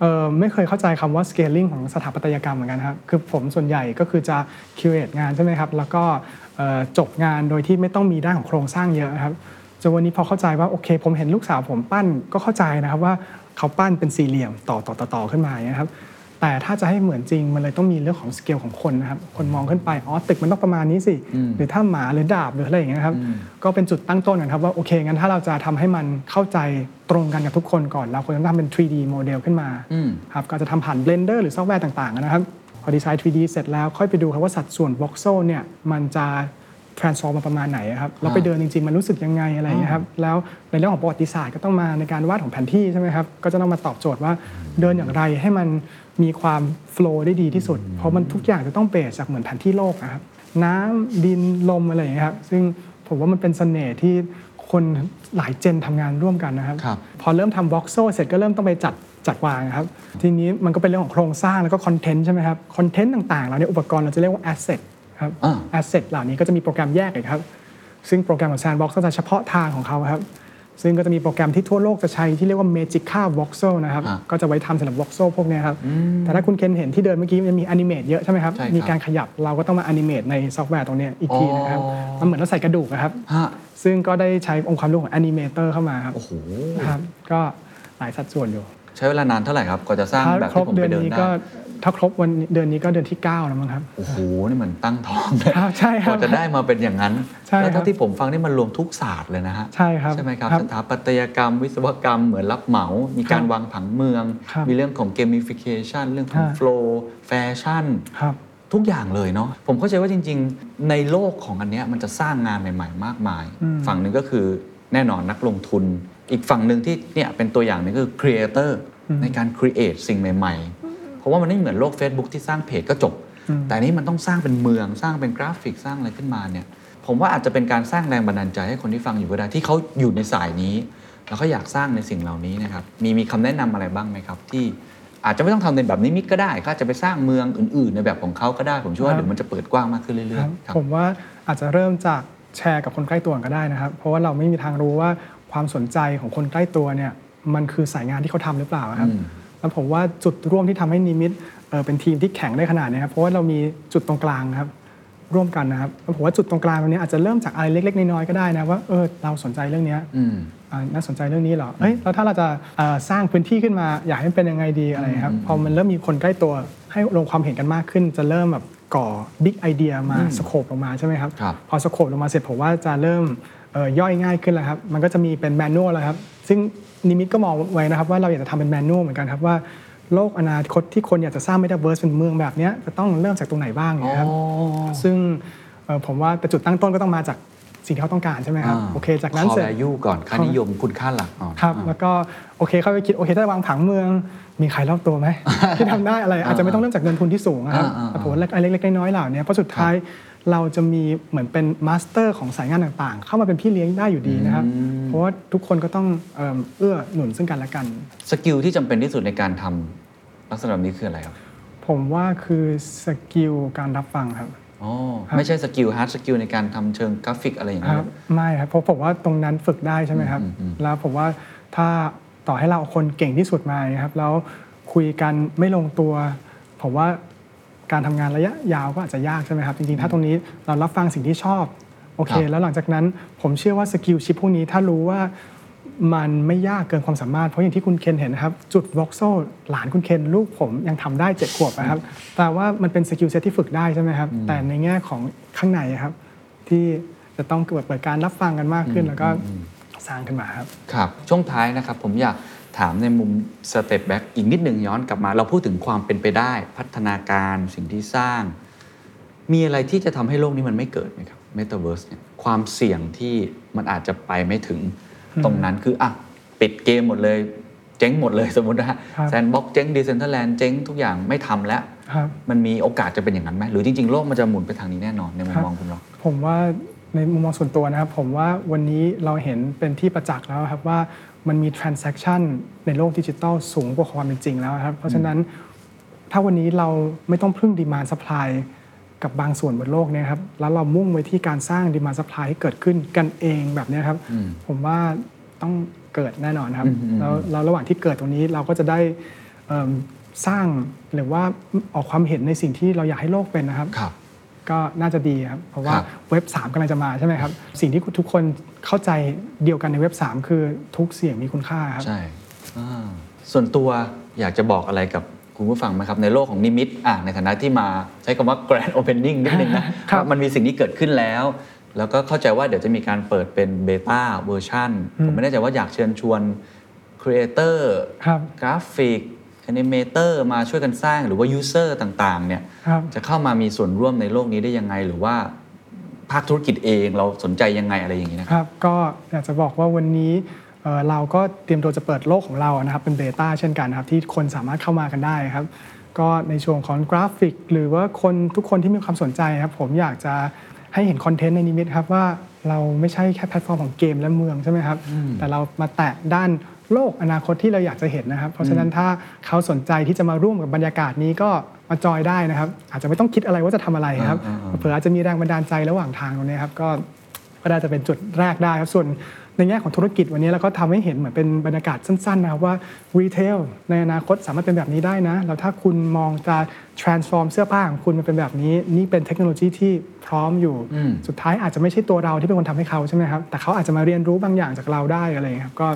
เออไม่เคยเข้าใจคำว่า scaling ของสถาปัตยกรรมเหมือนกันครับคือผมส่วนใหญ่ก็คือจะ curate งานใช่ไหมครับ แล้วก็จบงานโดยที่ไม่ต้องมีด้านของโครงสร้างเยอะครับจนวันนี้พอเข้าใจว่าโอเค ผมเห็นลูกสาวผมปั้นก็เข้าใจนะครับว่าเขาปั้นเป็นสี่เหลี่ยมต่อต่อต่อต่อขึ้นมาอย่างนี้ครับ แต่ถ้าจะให้เหมือนจริงมันเลยต้องมีเรื่องของสเกลของคนนะครับคนมองขึ้นไปอ๋อตึกมันต้องประมาณนี้สิหรือถ้าหมาหรือดาบหรืออะไรอย่างเงี้ยครับก็เป็นจุดตั้งต้นนะครับว่าโอเคงั้นถ้าเราจะทำให้มันเข้าใจตรงกันกับทุกคนก่อนเราควรจะทำเป็น 3D โมเดลขึ้นมาอืมครับก็จะทำผ่าน Blender หรือซอฟต์แวร์ต่างๆนะครับพอดีไซน์ 3D เสร็จแล้วค่อยไปดูครับว่าสัดส่วน voxel เนี่ยมันจะ transform มาประมาณไหนอะครับเราไปเดินจริงๆ มันรู้สึกยังไงอะไรอย่างเงี้ยครับแล้วในเรื่องของประวัติศาสตร์ก็ต้องมาในการวาดของแผนที่ใช่ไหมครับก็จะต้องมาตอบโจทย์ว่าเดินอย่างไรให้มัน มีความ flow ได้ดีที่สุด เพราะมันทุกอย่างจะต้องเบสจากเหมือนแผนที่โลกนะครับน้ำดินลมอะไรอย่างเงี้ยครับซึ่งผมว่ามันเป็นเสน่ห์ที่คนหลายเจนทำงานร่วมกันนะครับครับพอเริ่มทำ voxel เสร็จก็เริ่มต้องไปจัดจัดวางครับ ทีนี้มันก็เป็นเรื่องของโครงสร้างแล้วก็คอนเทนต์ใช่ไหมครับ คอนเทนต์ต่างๆเหล่านี้อุปกรณ์เราจะเรียกว่า asset ครับอ่า asset เหล่านี้ก็จะมีโปรแกรมแยกอีกครับ ซึ่งโปรแกรมของ Sandbox ก็จะเฉพาะทางของเขาครับ ซึ่งก็จะมีโปรแกรมที่ทั่วโลกจะใช้ที่เรียกว่า Magica Voxel นะครับ อ่าก็จะไว้ทำสำหรับ Voxel พวกเนี้ยครับ แต่ถ้าคุณเคนเห็นที่เดินเมื่อกี้มันจะมี Animate เยอะใช่ไหมครับ ใช่ครับมีการขยับเราก็ต้องมา Animate ในซอฟต์แวร์ตรงเนี้ยอีกทีนะครับอ๋อ มันเหมือนเราใส่กระดูกนะครับ ฮะซึ่งก็ได้ใช้องค์ความรู้ของ Animator เข้ามาครับโอ้โหครับก็หลายสัดส่วนอยู่ ใช้เวลานานเท่าไหร่ครับกว่าจะสร้างถ้าแบบครที่บผมเดืไปอนเดินนี้ได้ก็ ถ้าครบวันเดือนนี้ก็เดือนที่ 9 แล้วมั้งครับ โอ้โห นี่มันตั้งท้องเลยครับใช่ครับกว่าจะได้มาเป็นอย่างนั้นใช่ครับแล้วเท่าที่ผมฟังนี่มันรวมทุกศาสตร์เลยนะฮะ ใช่ครับ ใช่ไหมครับครับสถาปัตยกรรม วิศวกรรม เหมือนรับเหมา มีการครับวางผังเมืองครับมีเรื่องของ gamification เรื่องของฮะ flow แฟชั่นครับทุกอย่างเลยเนาะผมเข้าใจว่าจริง ๆ ในโลกของอันเนี้ยมันจะสร้างงานใหม่ ๆ มากมายอืมฝั่งหนึ่งก็คือแน่นอนนักลงทุน อีกฝั่งหนึ่งที่เนี่ยเป็นตัวอย่างหนึ่งก็คือ creator ในการ create สิ่งใหม่ ๆ เพราะว่ามันไม่เหมือนโลก Facebook ที่สร้างเพจก็จบอืมแต่อันนี้มันต้องสร้างเป็นเมืองสร้างเป็นกราฟิกสร้างอะไรขึ้นมาเนี่ยผมว่าอาจจะเป็นการสร้างแรงบันดาลใจให้คนที่ฟังอยู่ก็ได้ที่เขาอยู่ในสายนี้ แล้วก็อยากสร้างในสิ่งเหล่านี้นะครับมีมีคำแนะนำอะไรบ้างไหมครับ ที่อาจจะไม่ต้องทำในแบบนิมิตก็ได้ก็อาจจะไปสร้างเมืองอื่น ๆ ในแบบของเขาก็ได้ ผมเชื่อว่าครับเดี๋ยวมันจะเปิดกว้างมากขึ้นเรื่คอยรับๆครับผมว่าอาจจะเริ่มจากแชร์กับคนใกล้ตัวก็ได้นะครับ เพราะว่าเราไม่มีทางรู้ว่าความสนใจของคนใกล้ตัวเนี่ยมันคือสายงานที่เขาทำหรือเปล่าครับอืม แล้วผมว่าจุดร่วมที่ทำให้นิมิตเอ่อเป็นทีมที่แข็งได้ขนาดนี้ครับเพราะว่าเรามีจุดตรงกลางครับร่วมกันนะครับแล้วผมว่าจุดตรงกลางตรงนี้อาจจะเริ่มจากอะไรเล็ก ๆ น้อยๆก็ได้นะว่าเออเราสนใจเรื่องเนี้ยอืมอ่าน่าสนใจเรื่องนี้เหรอเอ้ยแล้วถ้าเราจะเอ่อสร้างพื้นที่ขึ้นมาอยากให้มันเป็นยังไงดีอะไรครับพอมันเริ่มมีคนใกล้ตัวให้ลงความเห็นกันมากขึ้น จะเริ่มแบบก่อ big idea มา scope ลงมาใช่ไหมครับครับพอ scope ลงมาเสร็จผมว่าจะเริ่มเอ่อย่อยง่ายขึ้นแล้วครับมันก็จะมีเป็น manual แล้วครับซึ่ง นิมิตก็มองไว้นะครับว่าเราอยากจะทำเป็น manual เหมือนกันครับว่าโลกอนาคตที่คนอยากจะสร้างเมตาเวิร์สเป็นเมืองแบบเนี้ยจะต้องเริ่มจากตรงไหนบ้างอย่างเงี้ยครับ ซึ่งเอ่อผมว่าแต่จุดตั้งต้นก็ต้องมาจากสิ่งที่เขาต้องการใช่ไหมครับโอเค จากนั้นเสร็จคอ value ก่อนค่านิยมคุณค่าหลักก่อนครับอ่า แล้วก็โอเคเข้าไปคิดโอเคถ้าวางผังเมือง มีใครรอบตัวไหม ที่ทำได้อะไรอาจจะไม่ต้องเริ่มจากเงินทุนที่สูงนะครับอ่าอ่าแต่ผมว่าเล็กๆน้อยๆเหล่านี้เพราะสุดท้าย เราจะมีเหมือนเป็น master ของสายงานต่างๆ เข้ามาเป็นพี่เลี้ยงได้อยู่ดีนะครับ เพราะว่าทุกคนก็ต้องเอิ่มเอื้อหนุนซึ่งกันและกัน skill ที่จำเป็นที่สุดในการทำลักษณะแบบนี้คืออะไรครับผมว่าคือ skill การรับฟังครับ อ๋อครับไม่ใช่ skill hard skill ในการทำเชิงกราฟิกอะไรอย่างคเงี้ยครับไม่ครับเพราะผมว่าตรงนั้นฝึกได้ใช่ไหมครับ อืมอืม แล้วผมว่าถ้าต่อให้เราเอาคนเก่งที่สุดมานะครับแล้วคุยกันไม่ลงตัว ผมว่า การทำงานระยะยาวก็อาจจะยากใช่ไหมครับจริงๆ ถ้าตรงนี้เรารับฟังสิ่งที่ชอบโอเค แล้วหลังจากนั้นผมเชื่อว่า skill ชิปพวกนี้ถ้ารู้ว่ามันไม่ยากเกินความสามารถ เพราะอย่างที่คุณเคนเห็นนะครับ จุดวอกโซหลานคุณเคนลูกผมยังทำได้เจ็ดขวบนะครับ แต่ว่ามันเป็น skill set ที่ฝึกได้ใช่ไหมครับ แต่ในแง่ของข้างในครับ ที่จะต้องเกิดเปิดการรับฟังกันมากขึ้น แล้วก็สร้างขึ้นมาครับครับช่วงท้ายนะครับผมอยาก ถามในมุม step back อีกนิดหนึ่งย้อนกลับมา เราพูดถึงความเป็นไปได้ พัฒนาการสิ่งที่สร้าง มีอะไรที่จะทำให้โลกนี้มันไม่เกิดไหมครับเมตาเวิร์สเนี่ยความเสี่ยงที่มันอาจจะไปไม่ถึงตรงนั้นคืออะปิดเกมหมดเลย เจ๊งหมดเลยสมมตินะฮะครับ Sandbox เจ๊ง Decentraland เจ๊งทุกอย่างไม่ทำแล้วครับมันมีโอกาสจะเป็นอย่างนั้นไหมหรือจริง ๆ โลกมันจะหมุนไปทางนี้แน่นอนในมุมครับมองคุณหรอกผมว่า ในมุมมองส่วนตัวนะครับ ผมว่าวันนี้เราเห็นเป็นที่ประจักษ์แล้วครับว่ามันมี transaction ในโลกดิจิทัลสูงกว่าความเป็นจริงแล้วครับ เพราะฉะนั้นถ้าวันนี้เราไม่ต้องพึ่ง demand supply กับบางส่วนบนโลกเนี้ครับ แล้วเรามุ่งไว้ที่การสร้าง demand supply ให้เกิดขึ้นกันเองแบบเนี้ยครับอืมผมว่าต้องเกิดแน่นอนครับอืมอืมแล้วแล้วระหว่างที่เกิดตรงนี้เราก็จะได้เอิ่มสร้างหรือว่าออกความเห็นในสิ่งที่เราอยากให้โลกเป็นนะครับครับ ก็น่าจะดีครับ เพราะว่าครับเว็บ 3กำลังจะมาใช่ไหมครับ สิ่งที่ทุกคนเข้าใจเดียวกันในเว็บ 3 คือทุกเสียงมีคุณค่าครับ ใช่อ่าส่วนตัวอยากจะบอกอะไรกับคุณผู้ฟังไหมครับ ในโลกของนิมิตอะในฐานะที่มาใช้คำว่า grand opening นิดนึงนะครับว่ามันมีสิ่งนี้เกิดขึ้นแล้ว แล้วก็เข้าใจว่าเดี๋ยวจะมีการเปิดเป็น beta version ผมไม่แน่ใจว่าอยากเชิญชวน creator ครับกราฟิก animator มาช่วยกันสร้างหรือว่า user ต่างๆเนี่ยครับจะเข้ามามีส่วนร่วมในโลกนี้ได้ยังไง หรือว่าภาคธุรกิจเองเราสนใจยังไงอะไรอย่างนี้นะคครับรับ ก็อยากจะบอกว่าวันนี้เอ่อเราก็เตรียมตัวจะเปิดโลกของเรานะครับเป็น beta เช่นกันนะครับที่คนสามารถเข้ามากันได้ครับ ก็ในช่วงของกราฟิก หรือว่าคนทุกคนที่มีความสนใจครับ ผมอยากจะให้เห็น content ในนิมิตครับว่าเราไม่ใช่แค่แพลตฟอร์มของเกมและเมืองใช่ไหมครับ แต่เรามาแตะด้าน โลกอนาคตที่เราอยากจะเห็นนะครับ เพราะฉะนั้นถ้าเขาสนใจที่จะมาร่วมกับบรรยากาศนี้ก็มาจอยได้นะครับ อาจจะไม่ต้องคิดอะไรว่าจะทำอะไรครับอ่าอ่าอ่าเผื่ออาจจะมีแรงบันดาลใจระหว่างทางตรงนี้ครับก็ก็น่าจะเป็นจุดแรกได้ครับส่วนในแง่ของธุรกิจวันนี้เราก็ทำให้เห็นเหมือนเป็นบรรยากาศสั้นๆนะครับว่า retail ในอนาคตสามารถเป็นแบบนี้ได้นะ แล้วถ้าคุณมองจะ transform เสื้อผ้าของคุณมาเป็นแบบนี้ นี่เป็นเทคโนโลยีที่พร้อมอยู่อืมสุดท้ายอาจจะไม่ใช่ตัวเราที่เป็นคนทำให้เขาใช่ไหมครับ แต่เขาอาจจะมาเรียนรู้บางอย่างจากเราได้อะไรอย่างเงี้ยครับก็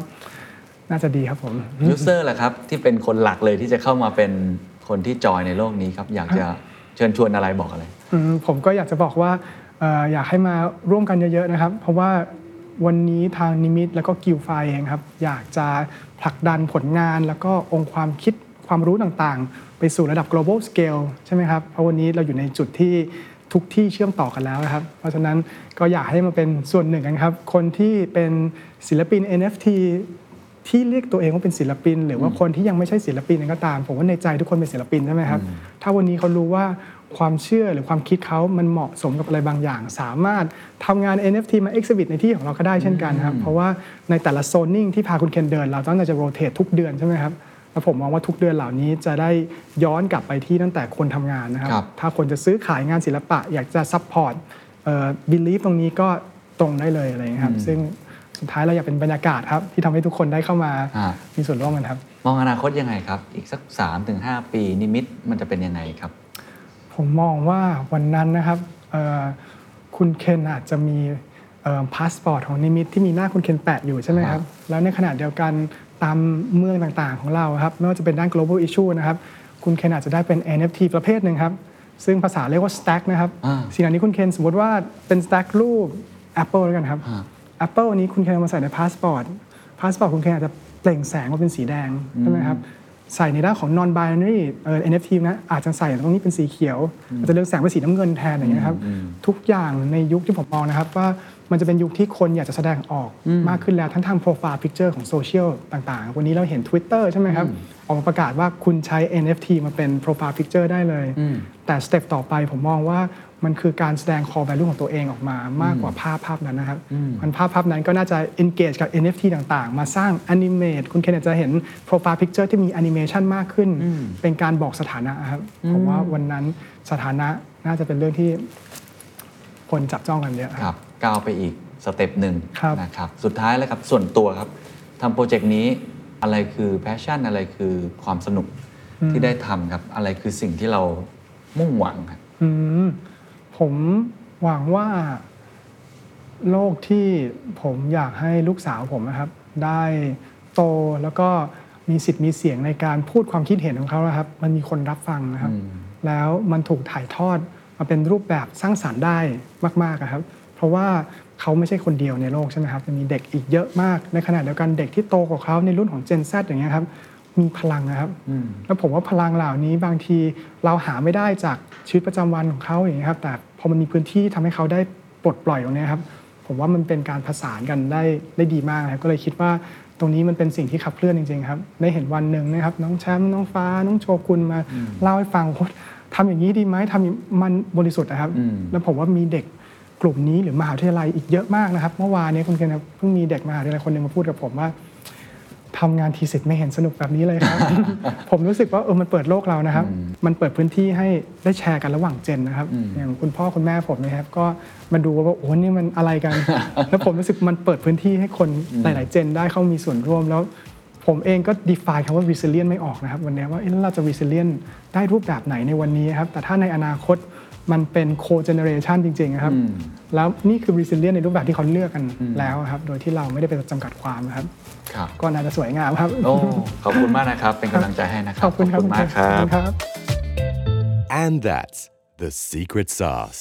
น่าจะดีครับผม userแหละครับที่เป็นคนหลักเลยที่จะเข้ามาเป็นคนที่จอยในโลกนี้ครับ อยากจะเชิญชวนอะไรบอกอะไรอืมผมก็อยากจะบอกว่าเอ่ออยากให้มาร่วมกันเยอะๆนะครับ เพราะว่าวันนี้ทางนิมิตแล้วก็กิลไฟเองครับ อยากจะผลักดันผลงานแล้วก็องค์ความคิดความรู้ต่างๆ ไปสู่ระดับ global scale ใช่ไหมครับ เพราะวันนี้เราอยู่ในจุดที่ทุกที่เชื่อมต่อกันแล้วนะครับ เพราะฉะนั้นก็อยากให้มาเป็นส่วนหนึ่งกันครับ คนที่เป็นศิลปิน NFT ที่เรียกตัวเองว่าเป็นศิลปิน หรือว่าคนที่ยังไม่ใช่ศิลปินเองก็ตาม ผมว่าในใจทุกคนเป็นศิลปินใช่ไหมครับถ้าวันนี้เขารู้ว่าความเชื่อหรือความคิดเขามันเหมาะสมกับอะไรบางอย่าง สามารถทำงาน NFT มา exhibit ในที่ของเราก็ได้เช่นกันครับเพราะว่าในแต่ละโซนนิ่งที่พาคุณเคนเดิน เราต้องจะ rotate ทุกเดือนใช่ไหมครับแล้วผมมองว่าทุกเดือนเหล่านี้จะได้ย้อนกลับไปที่ตั้งแต่คนทำงานนะครับครับถ้าคนจะซื้อขายงานศิลปะ อยากจะ support belief ตรงนี้ก็ตรงได้เลยอะไรอย่างเงี้ยครับซึ่ง สุดท้ายเราอยากเป็นบรรยากาศครับ ที่ทำให้ทุกคนได้เข้ามาอ่ามีส่วนร่วมกันครับ มองอนาคตยังไงครับ อีกสัก3 ถึง 5 ปีนิมิตมันจะเป็นยังไงครับ ผมมองว่าวันนั้นนะครับเอ่อคุณเคนอาจจะมีพาสปอร์ตของนิมิตที่มีหน้าคุณเคนแปะอยู่ใช่ไหมครับ แล้วในขณะเดียวกันตามเมืองต่างๆของเราครับไม่ว่าจะเป็นด้าน global issue นะครับ คุณเคนอาจจะได้เป็น NFT ประเภทหนึ่งครับ ซึ่งภาษาเรียกว่า stack นะครับอ่าสิ่งเหล่านี้คุณเคนสมมติว่าเป็น stack รูป Apple แล้วกันครับอ่า Apple อันนี้คุณเคนเอามาใส่ในพาสปอร์ตพาสปอร์ตคุณเคนอาจจะเปล่งแสงว่าเป็นสีแดงใช่ไหมครับใส่ในด้านของ non binary เอ่อ NFT นะอาจจะใส่ตรงนี้เป็นสีเขียว อาจจะเลือกแสงเป็นสีน้ำเงินแทนอย่างเงี้ยครับทุกอย่างในยุคที่ผมมองนะครับ ว่ามันจะเป็นยุคที่คนอยากจะแสดงออกมากขึ้นแล้ว ทั้งทาง profile picture ของโซเชียลต่าง ๆ วันนี้เราเห็น Twitter ใช่ไหมครับ ออกมาประกาศว่าคุณใช้ NFT มาเป็น profile picture ได้เลย แต่ step ต่อไปผมมองว่า มันคือการแสดง core value ของตัวเองออกมามากกว่าภาพภาพนั้นนะครับมันภาพภาพนั้นก็น่าจะ engage กับ NFT ต่างๆ มาสร้าง animate คุณเคนอาจจะเห็น profile picture ที่มี animation มากขึ้น เป็นการบอกสถานะครับผมว่าวันนั้นสถานะน่าจะเป็นเรื่องที่คนจับจ้องกันเยอะครับครับก้าวไปอีก step หนึ่งครับนะครับสุดท้ายแล้วครับส่วนตัวครับทำโปรเจกต์นี้อะไรคือ passion อะไรคือความสนุกที่ได้ทำครับ อะไรคือสิ่งที่เรามุ่งหวังครับอืม ผมหวังว่าโลกที่ผมอยากให้ลูกสาวผมนะครับ ได้โตแล้วก็มีสิทธิ์มีเสียงในการพูดความคิดเห็นของเขานะครับ มันมีคนรับฟังนะครับ แล้วมันถูกถ่ายทอดมาเป็นรูปแบบสร้างสารรค์ได้มากๆอะครับ เพราะว่าเขาไม่ใช่คนเดียวในโลกใช่ไหมครับจะมีเด็กอีกเยอะมากในขณะเดียวกันเด็กที่โตกว่าเขาในรุ่นของ Gen Z อย่างเงี้ยครับ มีพลังนะครับ แล้วผมว่าพลังเหล่านี้บางทีเราหาไม่ได้จากชีวิตประจำวันของเขาอย่างนี้ยครับ แต่พอมันมีพื้นที่ทำให้เขาได้ปลดปล่อยตรงเนี้ยครับ ผมว่ามันเป็นการผสานกันได้ได้ดีมากนะครับ ก็เลยคิดว่าตรงนี้มันเป็นสิ่งที่ขับเคลื่อนจริงๆครับ ได้เห็นวันหนึ่งนะครับ น้องแชมป์น้องฟ้า น้องโชกุนมาเล่าให้ฟังโอ้ทำอย่างนี้ดีไหมทำอย่างมันบริสุทธิ์นะครับอืมแล้วผมว่ามีเด็กกลุ่มนี้หรือมหาวิทยาลัยอีกเยอะมากนะครับ เมื่อวานนี้คุณเคนครับเพิ่งมีเด็กมหาวิทยาลัยคนหนึ่งมาพูดกับผมว่า ทำงานทีสิทธ์ไม่เห็นสนุกแบบนี้เลยครับ ผมรู้สึกว่าเออมันเปิดโลกเรานะครับ มันเปิดพื้นที่ให้ได้แชร์กันระหว่างเจนนะครับ อย่างคุณพ่อคุณแม่ผมนะครับ ก็มาดูว่าโอ้นี่มันอะไรกัน แล้วผมรู้สึกมันเปิดพื้นที่ให้คนหลาย ๆ เจนได้เข้ามีส่วนร่วมแล้วผมเองก็ define คำว่า resilient ไม่ออกนะครับ วันนี้ว่าเอ๊ะแล้วเราจะ resilient ได้รูปแบบไหนในวันนี้ครับ แต่ถ้าในอนาคตมันเป็น co-generation จริง ๆ นะครับ แล้วนี่คือ resilient ในรูปแบบที่เขาเลือกกันแล้วครับ โดยที่เราไม่ได้ไปจำกัดความนะครับ ครับก็น่าจะสวยงามครับ โอ้ขอบคุณมากนะครับ เป็นกำลังใจให้นะครับขอบคุณมากครับขอบคุณครับ And that's the secret sauce.